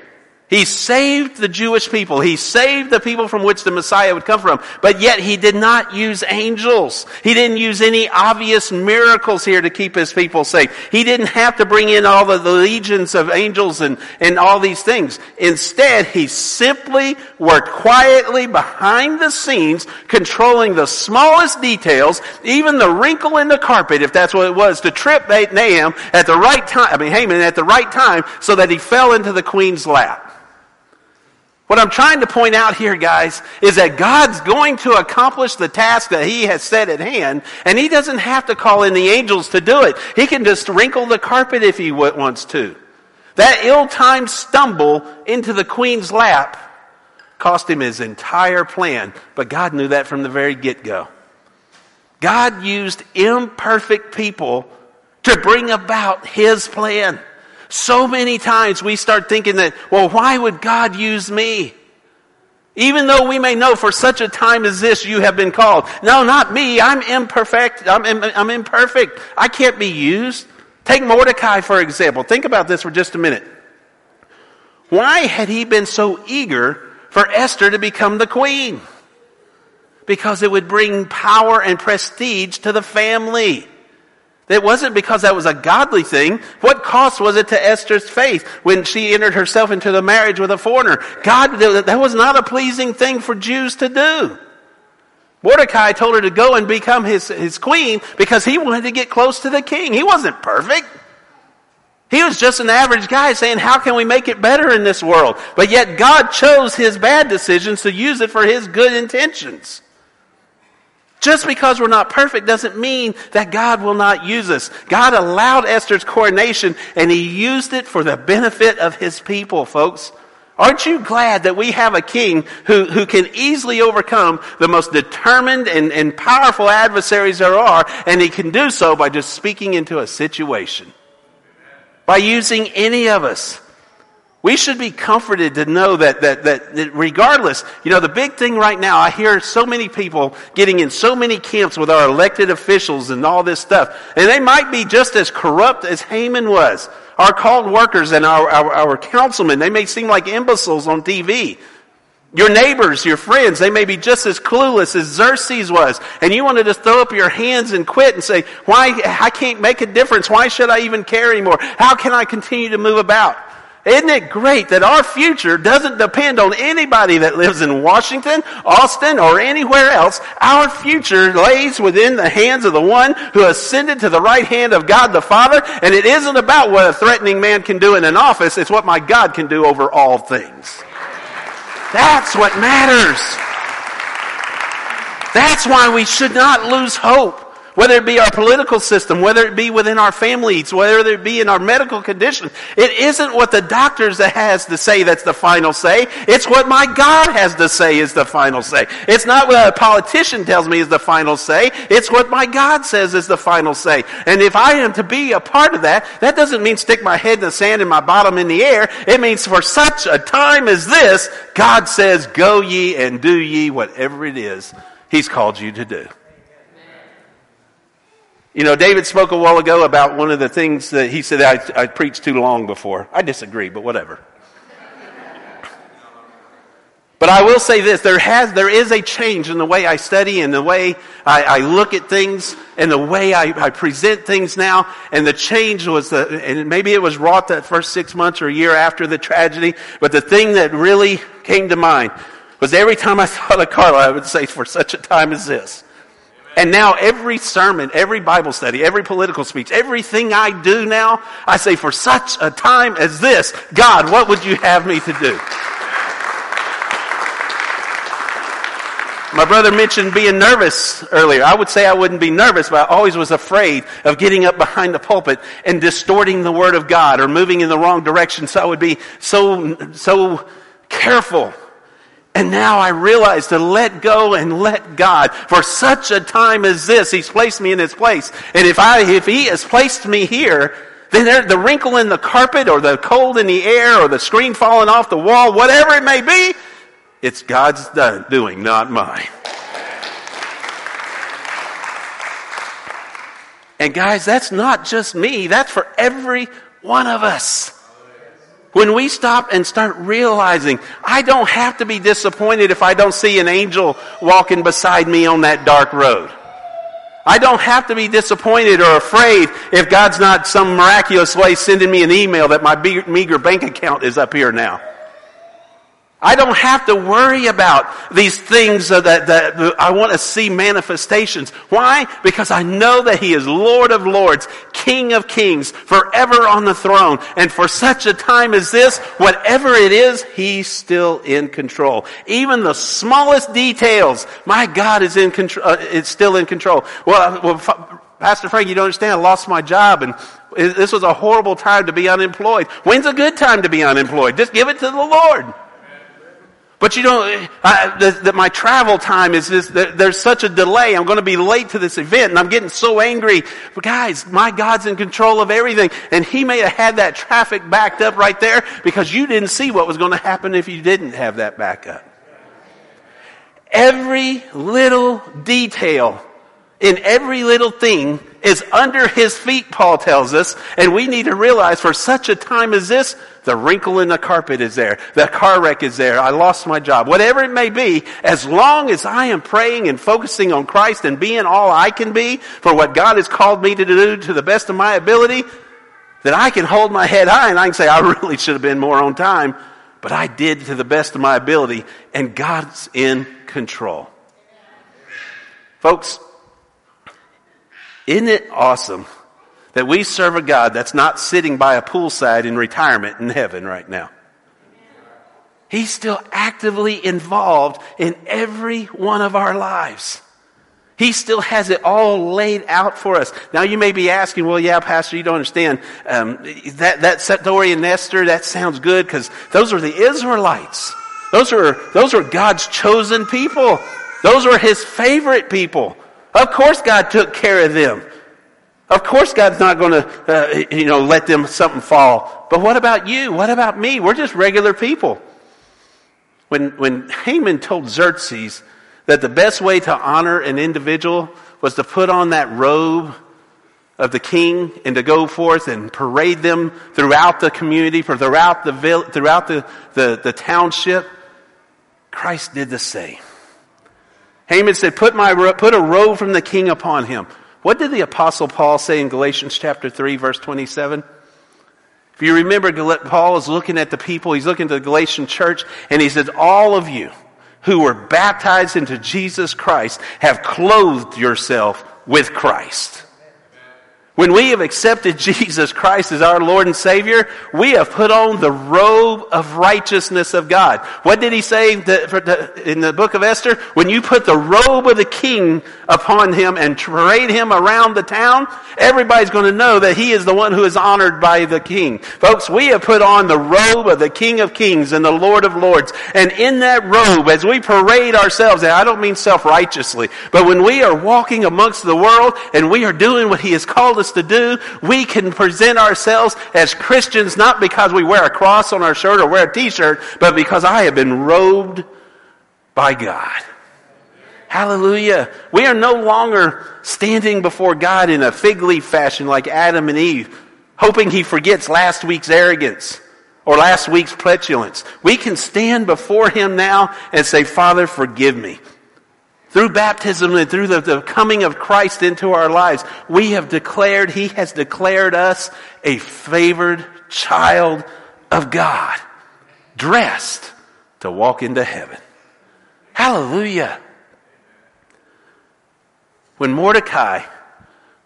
He saved the Jewish people. He saved the people from which the Messiah would come from. But yet he did not use angels. He didn't use any obvious miracles here to keep his people safe. He didn't have to bring in all the, the legions of angels and, and all these things. Instead, he simply worked quietly behind the scenes, controlling the smallest details, even the wrinkle in the carpet, if that's what it was, to trip Nahum at the right time, I mean Haman at the right time, so that he fell into the queen's lap. What I'm trying to point out here, guys, is that God's going to accomplish the task that He has set at hand, and He doesn't have to call in the angels to do it. He can just wrinkle the carpet if He wants to. That ill-timed stumble into the queen's lap cost him his entire plan, but God knew that from the very get-go. God used imperfect people to bring about His plan. So many times we start thinking that, well, why would God use me? Even though we may know for such a time as this you have been called. No, not me. I'm imperfect. I'm, I'm imperfect. I can't be used. Take Mordecai, for example. Think about this for just a minute. Why had he been so eager for Esther to become the queen? Because it would bring power and prestige to the family. It wasn't because that was a godly thing. What cost was it to Esther's faith when she entered herself into the marriage with a foreigner? God, that was not a pleasing thing for Jews to do. Mordecai told her to go and become his, his queen because he wanted to get close to the king. He wasn't perfect. He was just an average guy saying, how can we make it better in this world? But yet God chose his bad decisions to use it for his good intentions. Just because we're not perfect doesn't mean that God will not use us. God allowed Esther's coronation and he used it for the benefit of his people, folks. Aren't you glad that we have a king who, who can easily overcome the most determined and, and powerful adversaries there are, and he can do so by just speaking into a situation? By using any of us. We should be comforted to know that, that, that, that, regardless, you know, the big thing right now, I hear so many people getting in so many camps with our elected officials and all this stuff. And they might be just as corrupt as Haman was. Our called workers and our, our, our councilmen, they may seem like imbeciles on TV. Your neighbors, your friends, they may be just as clueless as Xerxes was. And you want to just throw up your hands and quit and say, why, I can't make a difference. Why should I even care anymore? How can I continue to move about? Isn't it great that our future doesn't depend on anybody that lives in Washington, Austin, or anywhere else? Our future lays within the hands of the one who ascended to the right hand of God the Father, and it isn't about what a threatening man can do in an office, it's what my God can do over all things. That's what matters. That's why we should not lose hope. Whether it be our political system, whether it be within our families, whether it be in our medical condition, it isn't what the doctors has to say that's the final say. It's what my God has to say is the final say. It's not what a politician tells me is the final say. It's what my God says is the final say. And if I am to be a part of that, that doesn't mean stick my head in the sand and my bottom in the air. It means for such a time as this, God says, go ye and do ye whatever it is He's called you to do. You know, David spoke a while ago about one of the things that he said I, I preached too long before. I disagree, but whatever. But I will say this, there has, there is a change in the way I study and the way I, I look at things and the way I, I, present things now. And the change was the, and maybe it was wrought that first six months or a year after the tragedy, but the thing that really came to mind was every time I saw the Carla, I would say, for such a time as this. And now every sermon, every Bible study, every political speech, everything I do now, I say, for such a time as this, God, what would you have me to do? My brother mentioned being nervous earlier. I would say I wouldn't be nervous, but I always was afraid of getting up behind the pulpit and distorting the Word of God or moving in the wrong direction. So I would be so, so careful. And now I realize to let go and let God for such a time as this. He's placed me in His place. And if I, if He has placed me here, then there, the wrinkle in the carpet or the cold in the air or the screen falling off the wall, whatever it may be, it's God's doing, not mine. And guys, that's not just me. That's for every one of us. When we stop and start realizing, I don't have to be disappointed if I don't see an angel walking beside me on that dark road. I don't have to be disappointed or afraid if God's not some miraculous way sending me an email that my meager bank account is up here now. I don't have to worry about these things that, that I want to see manifestations. Why? Because I know that He is Lord of Lords, King of Kings, forever on the throne. And for such a time as this, whatever it is, He's still in control. Even the smallest details, my God is in control, uh, is still in control. Well, well, Pastor Frank, you don't understand. I lost my job and this was a horrible time to be unemployed. When's a good time to be unemployed? Just give it to the Lord. But you know, that my travel time is this, there's such a delay. I'm going to be late to this event and I'm getting so angry. But guys, my God's in control of everything. And He may have had that traffic backed up right there because you didn't see what was going to happen if you didn't have that backup. Every little detail in every little thing is under his feet, Paul tells us, and we need to realize for such a time as this, the wrinkle in the carpet is there, the car wreck is there, I lost my job, whatever it may be, as long as I am praying and focusing on Christ and being all I can be for what God has called me to do to the best of my ability, that I can hold my head high and I can say, I really should have been more on time, but I did to the best of my ability, and God's in control. Folks, isn't it awesome that we serve a God that's not sitting by a poolside in retirement in heaven right now? He's still actively involved in every one of our lives. He still has it all laid out for us. Now you may be asking, well, yeah, Pastor, you don't understand. Um, that, that story in Esther, that sounds good because those are the Israelites. Those are, those are God's chosen people. Those are His favorite people. Of course God took care of them. Of course God's not going to, uh, you know, let them something fall. But what about you? What about me? We're just regular people. When, when Haman told Xerxes that the best way to honor an individual was to put on that robe of the king and to go forth and parade them throughout the community, for throughout the, throughout the, the, the township, Christ did the same. Haman said, put, my, put a robe from the king upon him. What did the apostle Paul say in Galatians chapter 3 verse 27? If you remember, Paul is looking at the people, he's looking at the Galatian church, and he says, all of you who were baptized into Jesus Christ have clothed yourself with Christ. When we have accepted Jesus Christ as our Lord and Savior, we have put on the robe of righteousness of God. What did he say in the book of Esther? When you put the robe of the king upon him and parade him around the town, everybody's going to know that he is the one who is honored by the king. Folks, we have put on the robe of the King of Kings and the Lord of Lords. And in that robe, as we parade ourselves, and I don't mean self-righteously, but when we are walking amongst the world and we are doing what he has called us us to do. We can present ourselves as Christians not because we wear a cross on our shirt or wear a t-shirt, but because I have been robed by God. Hallelujah. We are no longer standing before God in a fig leaf fashion like Adam and Eve, hoping he forgets last week's arrogance or last week's petulance. We can stand before him now and say, Father, forgive me. Through baptism and through the, the, coming of Christ into our lives, we have declared, He has declared us a favored child of God, dressed to walk into heaven. Hallelujah. When Mordecai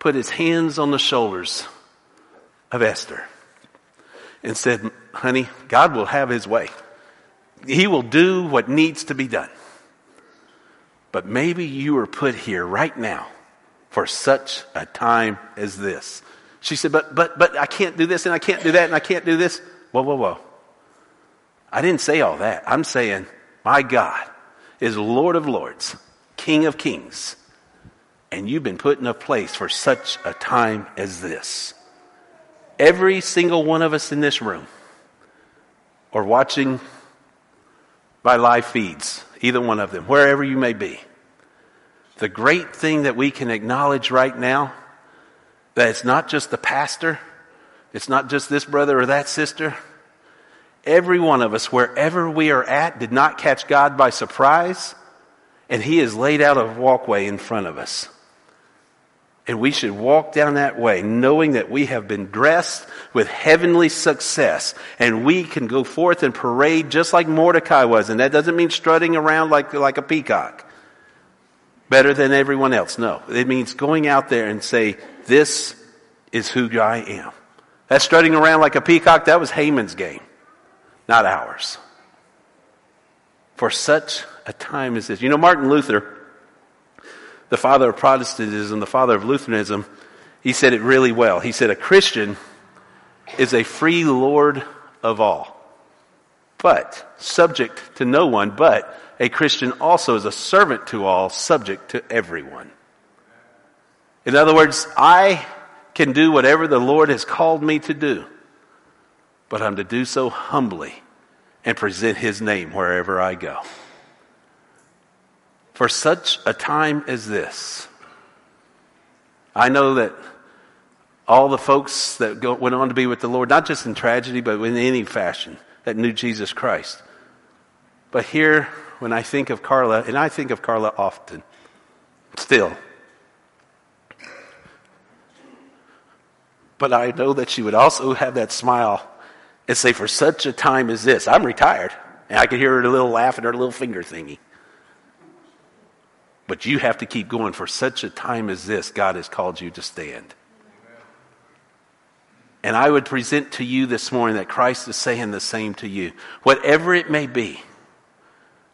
put his hands on the shoulders of Esther and said, Honey, God will have his way. He will do what needs to be done. But maybe you were put here right now for such a time as this. She said, But, but, but I can't do this and I can't do that and I can't do this. Whoa, whoa, whoa. I didn't say all that. I'm saying, My God is Lord of Lords, King of Kings. And you've been put in a place for such a time as this. Every single one of us in this room, or watching by live feeds, either one of them, wherever you may be. The great thing that we can acknowledge right now that it's not just the pastor, it's not just this brother or that sister. Every one of us, wherever we are at, did not catch God by surprise, and He has laid out a walkway in front of us. And we should walk down that way knowing that we have been dressed with heavenly success and we can go forth and parade just like Mordecai was. And that doesn't mean strutting around like, like a peacock. Better than everyone else. No. It means going out there and say, this is who I am. That strutting around like a peacock, that was Haman's game, not ours. For such a time as this. You know, Martin Luther, the father of Protestantism, the father of Lutheranism, he said it really well. He said, A Christian is a free Lord of all, but subject to no one, but a Christian also is a servant to all, subject to everyone. In other words, I can do whatever the Lord has called me to do, but I'm to do so humbly and present His name wherever I go for such a time as this. I know that all the folks that go, went on to be with the Lord, not just in tragedy, but in any fashion, that knew Jesus Christ. But here, when I think of Carla, and I think of Carla often, still. But I know that she would also have that smile and say, For such a time as this, I'm retired. And I could hear her little laugh and her little finger thingy. But you have to keep going. For such a time as this, God has called you to stand. And I would present to you this morning that Christ is saying the same to you. Whatever it may be,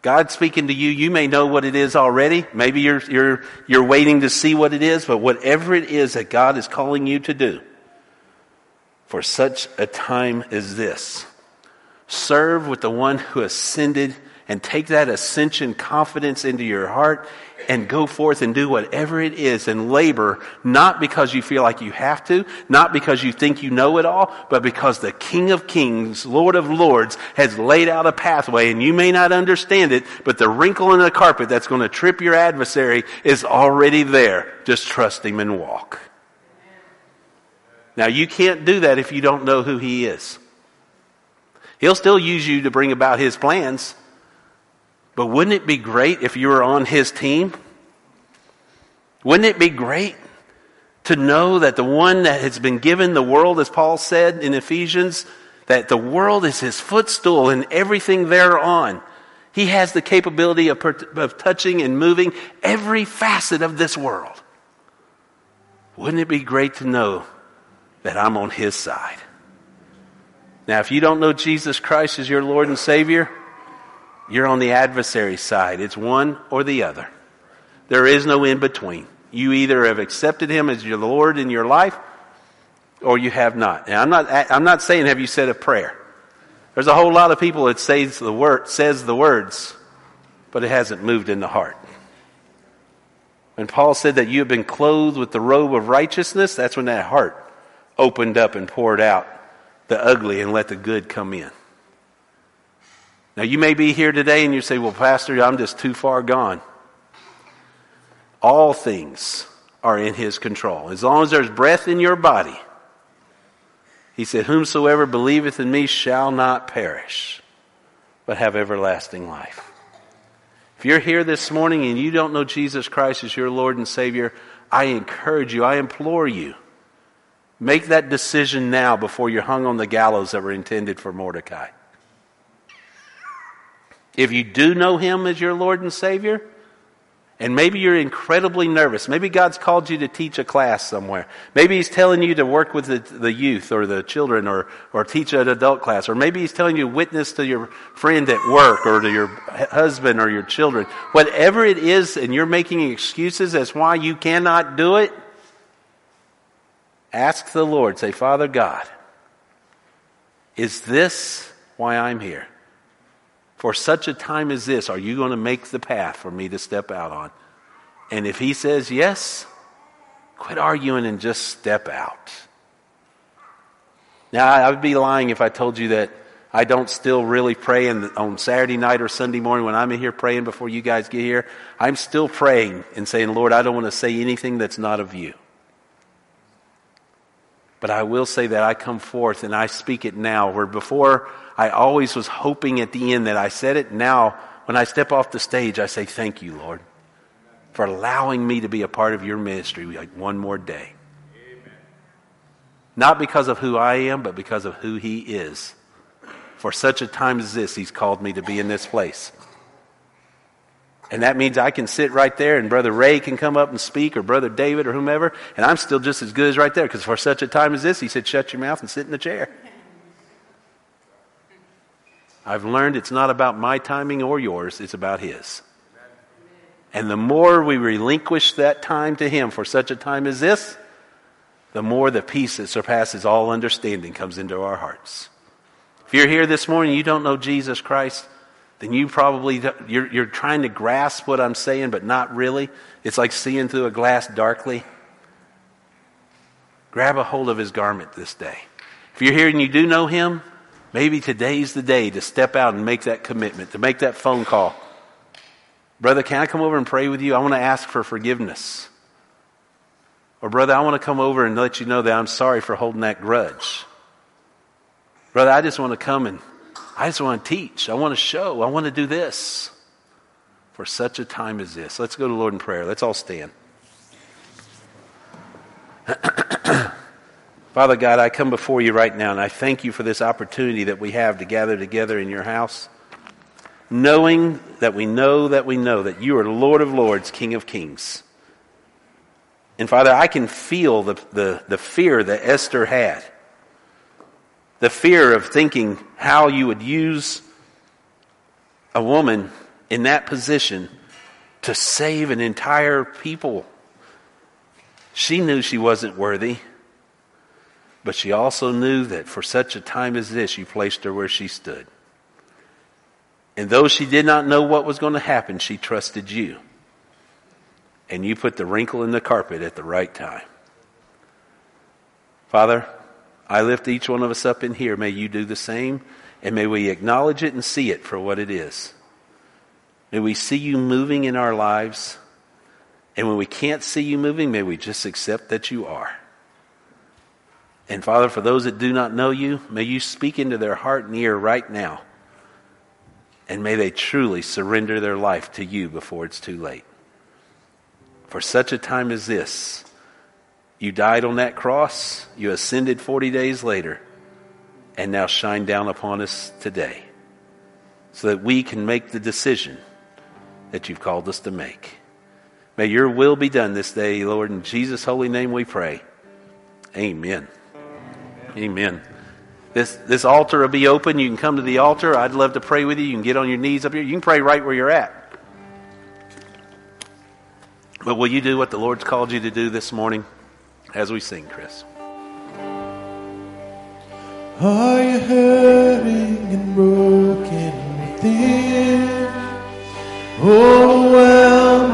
God speaking to you, you may know what it is already. Maybe you're, you're, you're waiting to see what it is, but whatever it is that God is calling you to do for such a time as this, serve with the one who ascended and take that ascension confidence into your heart and go forth and do whatever it is and labor, not because you feel like you have to, not because you think you know it all, but because the King of Kings, Lord of Lords, has laid out a pathway and you may not understand it, but the wrinkle in the carpet that's going to trip your adversary is already there. Just trust Him and walk. Now you can't do that if you don't know who He is. He'll still use you to bring about His plans. But wouldn't it be great if you were on his team? Wouldn't it be great to know that the one that has been given the world, as Paul said in Ephesians, that the world is his footstool and everything thereon. He has the capability of, of touching and moving every facet of this world. Wouldn't it be great to know that I'm on his side? Now, if you don't know Jesus Christ as your Lord and Savior, you're on the adversary side. It's one or the other. There is no in between. You either have accepted him as your Lord in your life or you have not. And I'm not, I'm not saying have you said a prayer. There's a whole lot of people that says the word, says the words, but it hasn't moved in the heart. When Paul said that you have been clothed with the robe of righteousness, that's when that heart opened up and poured out the ugly and let the good come in. Now, you may be here today and you say, Well, Pastor, I'm just too far gone. All things are in His control. As long as there's breath in your body, He said, Whomsoever believeth in me shall not perish, but have everlasting life. If you're here this morning and you don't know Jesus Christ as your Lord and Savior, I encourage you, I implore you, make that decision now before you're hung on the gallows that were intended for Mordecai. If you do know Him as your Lord and Savior, and maybe you're incredibly nervous. Maybe God's called you to teach a class somewhere. Maybe He's telling you to work with the, the youth or the children or, or teach an adult class. Or maybe He's telling you to witness to your friend at work or to your husband or your children. Whatever it is, and you're making excuses as why you cannot do it, ask the Lord. Say, Father God, is this why I'm here? For such a time as this, are you going to make the path for me to step out on? And if he says yes, quit arguing and just step out. Now, I would be lying if I told you that I don't still really pray in on Saturday night or Sunday morning when I'm in here praying before you guys get here. I'm still praying and saying, Lord, I don't want to say anything that's not of you. But I will say that I come forth and I speak it now, where before I always was hoping at the end that I said it. Now, when I step off the stage, I say, Thank you, Lord, for allowing me to be a part of your ministry like one more day. Amen. Not because of who I am, but because of who He is. For such a time as this, He's called me to be in this place. And that means I can sit right there and Brother Ray can come up and speak or Brother David or whomever, and I'm still just as good as right there because for such a time as this, he said, shut your mouth and sit in the chair. I've learned it's not about my timing or yours, it's about His. And the more we relinquish that time to Him for such a time as this, the more the peace that surpasses all understanding comes into our hearts. If you're here this morning, you don't know Jesus Christ, then you probably you're, you're trying to grasp what I'm saying, but not really. It's like seeing through a glass darkly. Grab a hold of His garment this day. If you're here and you do know Him, Maybe today's the day to step out and make that commitment, to make that phone call. Brother, can I come over and pray with you? I want to ask for forgiveness. Or, brother, I want to come over and let you know that I'm sorry for holding that grudge. Brother, I just want to come and I just want to teach. I want to show. I want to do this for such a time as this. Let's go to Lord in prayer. Let's all stand. Father God, I come before you right now and I thank you for this opportunity that we have to gather together in your house, knowing that we know that we know that you are Lord of Lords, King of Kings. And Father, I can feel the, the, the fear that Esther had. The fear of thinking how you would use a woman in that position to save an entire people. She knew she wasn't worthy. But she also knew that for such a time as this, you placed her where she stood. And though she did not know what was going to happen, she trusted you. And you put the wrinkle in the carpet at the right time. Father, I lift each one of us up in here. May you do the same. And may we acknowledge it and see it for what it is. May we see you moving in our lives. And when we can't see you moving, may we just accept that you are. And Father, for those that do not know you, may you speak into their heart and ear right now. And may they truly surrender their life to you before it's too late. For such a time as this, you died on that cross, you ascended 40 days later, and now shine down upon us today so that we can make the decision that you've called us to make. May your will be done this day, Lord. In Jesus' holy name we pray. Amen. Amen. This, this altar will be open. You can come to the altar. I'd love to pray with you. You can get on your knees up here. You can pray right where you're at. But will you do what the Lord's called you to do this morning as we sing, Chris? Are you hurting and broken within? Overwhelmed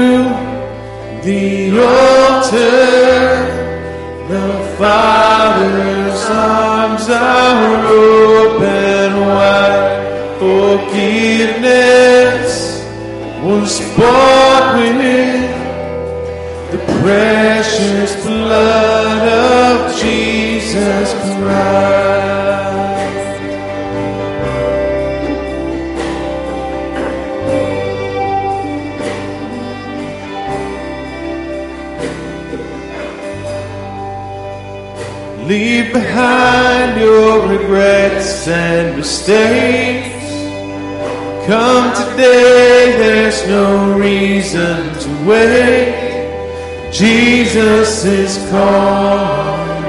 bought with the precious blood of Jesus Christ. Leave behind your regrets and mistakes. Come today, there's no reason to wait. Jesus is calling.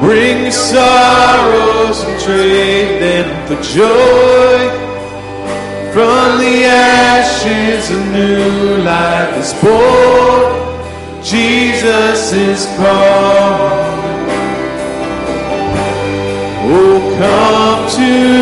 Bring sorrows and trade them for joy. From the ashes, a new life is born. Jesus is calling. Oh, come to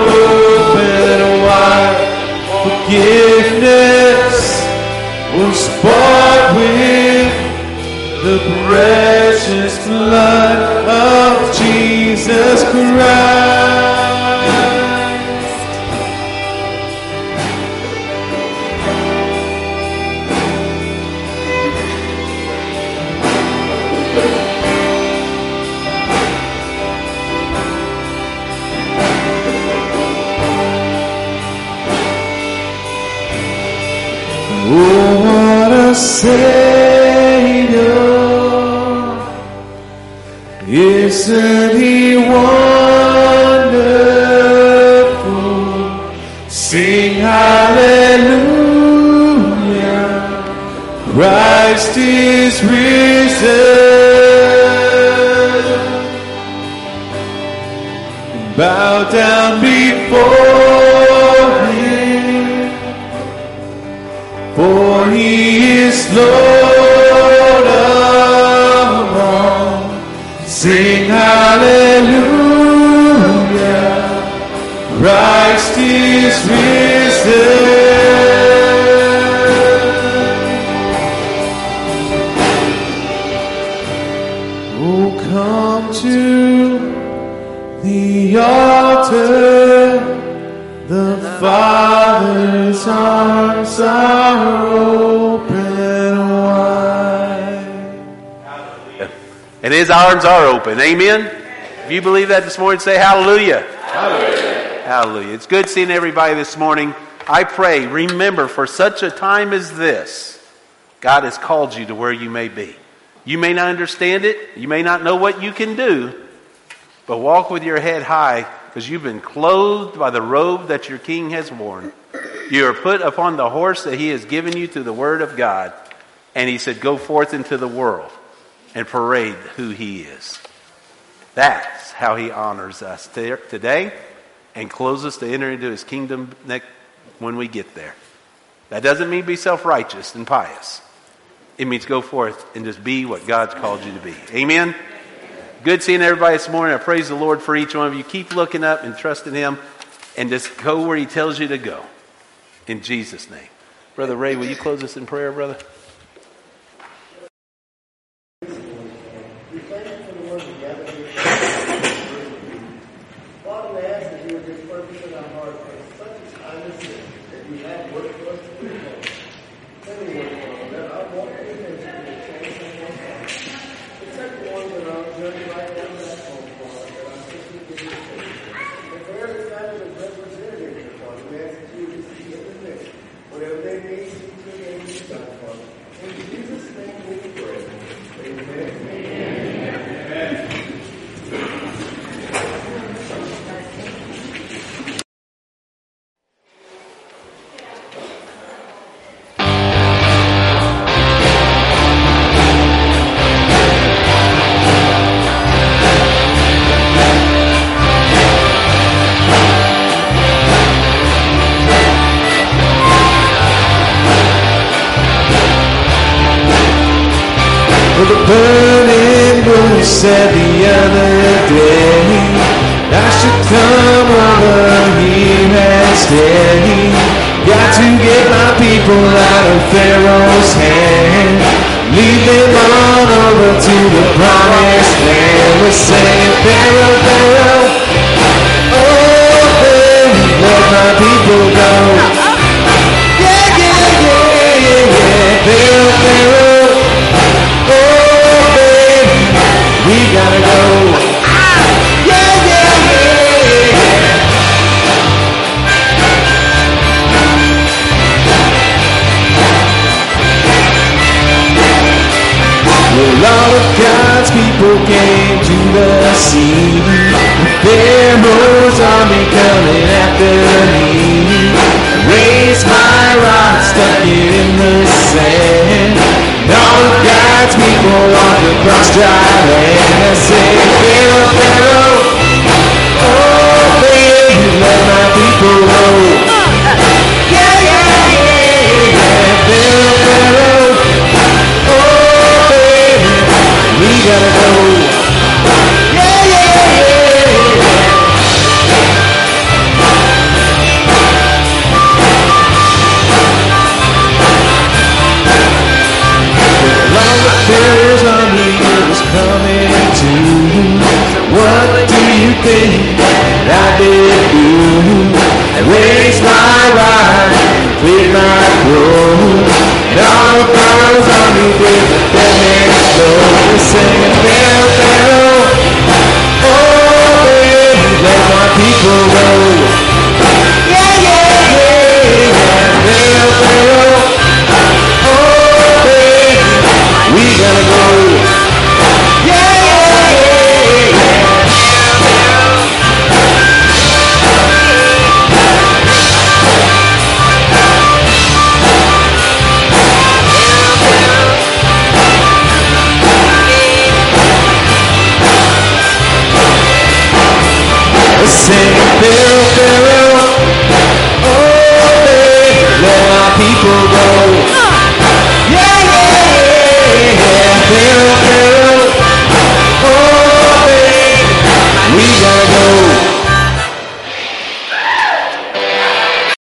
precious blood of Jesus Christ. Oh, what a Savior! Isn't He wonderful? Sing Hallelujah! Christ is risen. Bow down before Him. For he is Lord Sing hallelujah. Christ is risen. Oh, come to the altar. The Father's arms are open And his arms are open. Amen. If you believe that this morning, say hallelujah. Hallelujah. Hallelujah. It's good seeing everybody this morning. I pray, remember, for such a time as this, God has called you to where you may be. You may not understand it, you may not know what you can do, but walk with your head high because you've been clothed by the robe that your king has worn. You are put upon the horse that he has given you to the word of God. And he said, Go forth into the world and parade who he is. That's how he honors us today and closes to enter into his kingdom when we get there. That doesn't mean be self righteous and pious. It means go forth and just be what God's called you to be. Amen? Good seeing everybody this morning. I praise the Lord for each one of you. Keep looking up and trusting Him and just go where He tells you to go. In Jesus' name. Brother Ray, will you close us in prayer, brother? Burning bush said the other day I should come over here and stay. Got to get my people out of Pharaoh's hand. Lead them on over to the promised land. We're saying, Pharaoh, Pharaoh, oh, baby, let my people go. Gotta go. Yeah, yeah, yeah, yeah. Well, all of God's people came to the sea. Pharaoh's army coming after me. Raised my rod, stuck it in the sand. And all God's people walked across dry land. I say, Pharaoh, Pharaoh, oh, baby, let my people go. Yeah, yeah, yeah, yeah, Pharaoh, Pharaoh. Oh, baby, we gotta go. To. What do you think that I did do? I raised my rod, cleared my throat, and all the Pharaoh's army did the dead man's slow. We're singing Pharaoh, Pharaoh, oh baby, let my people go. Pharaoh,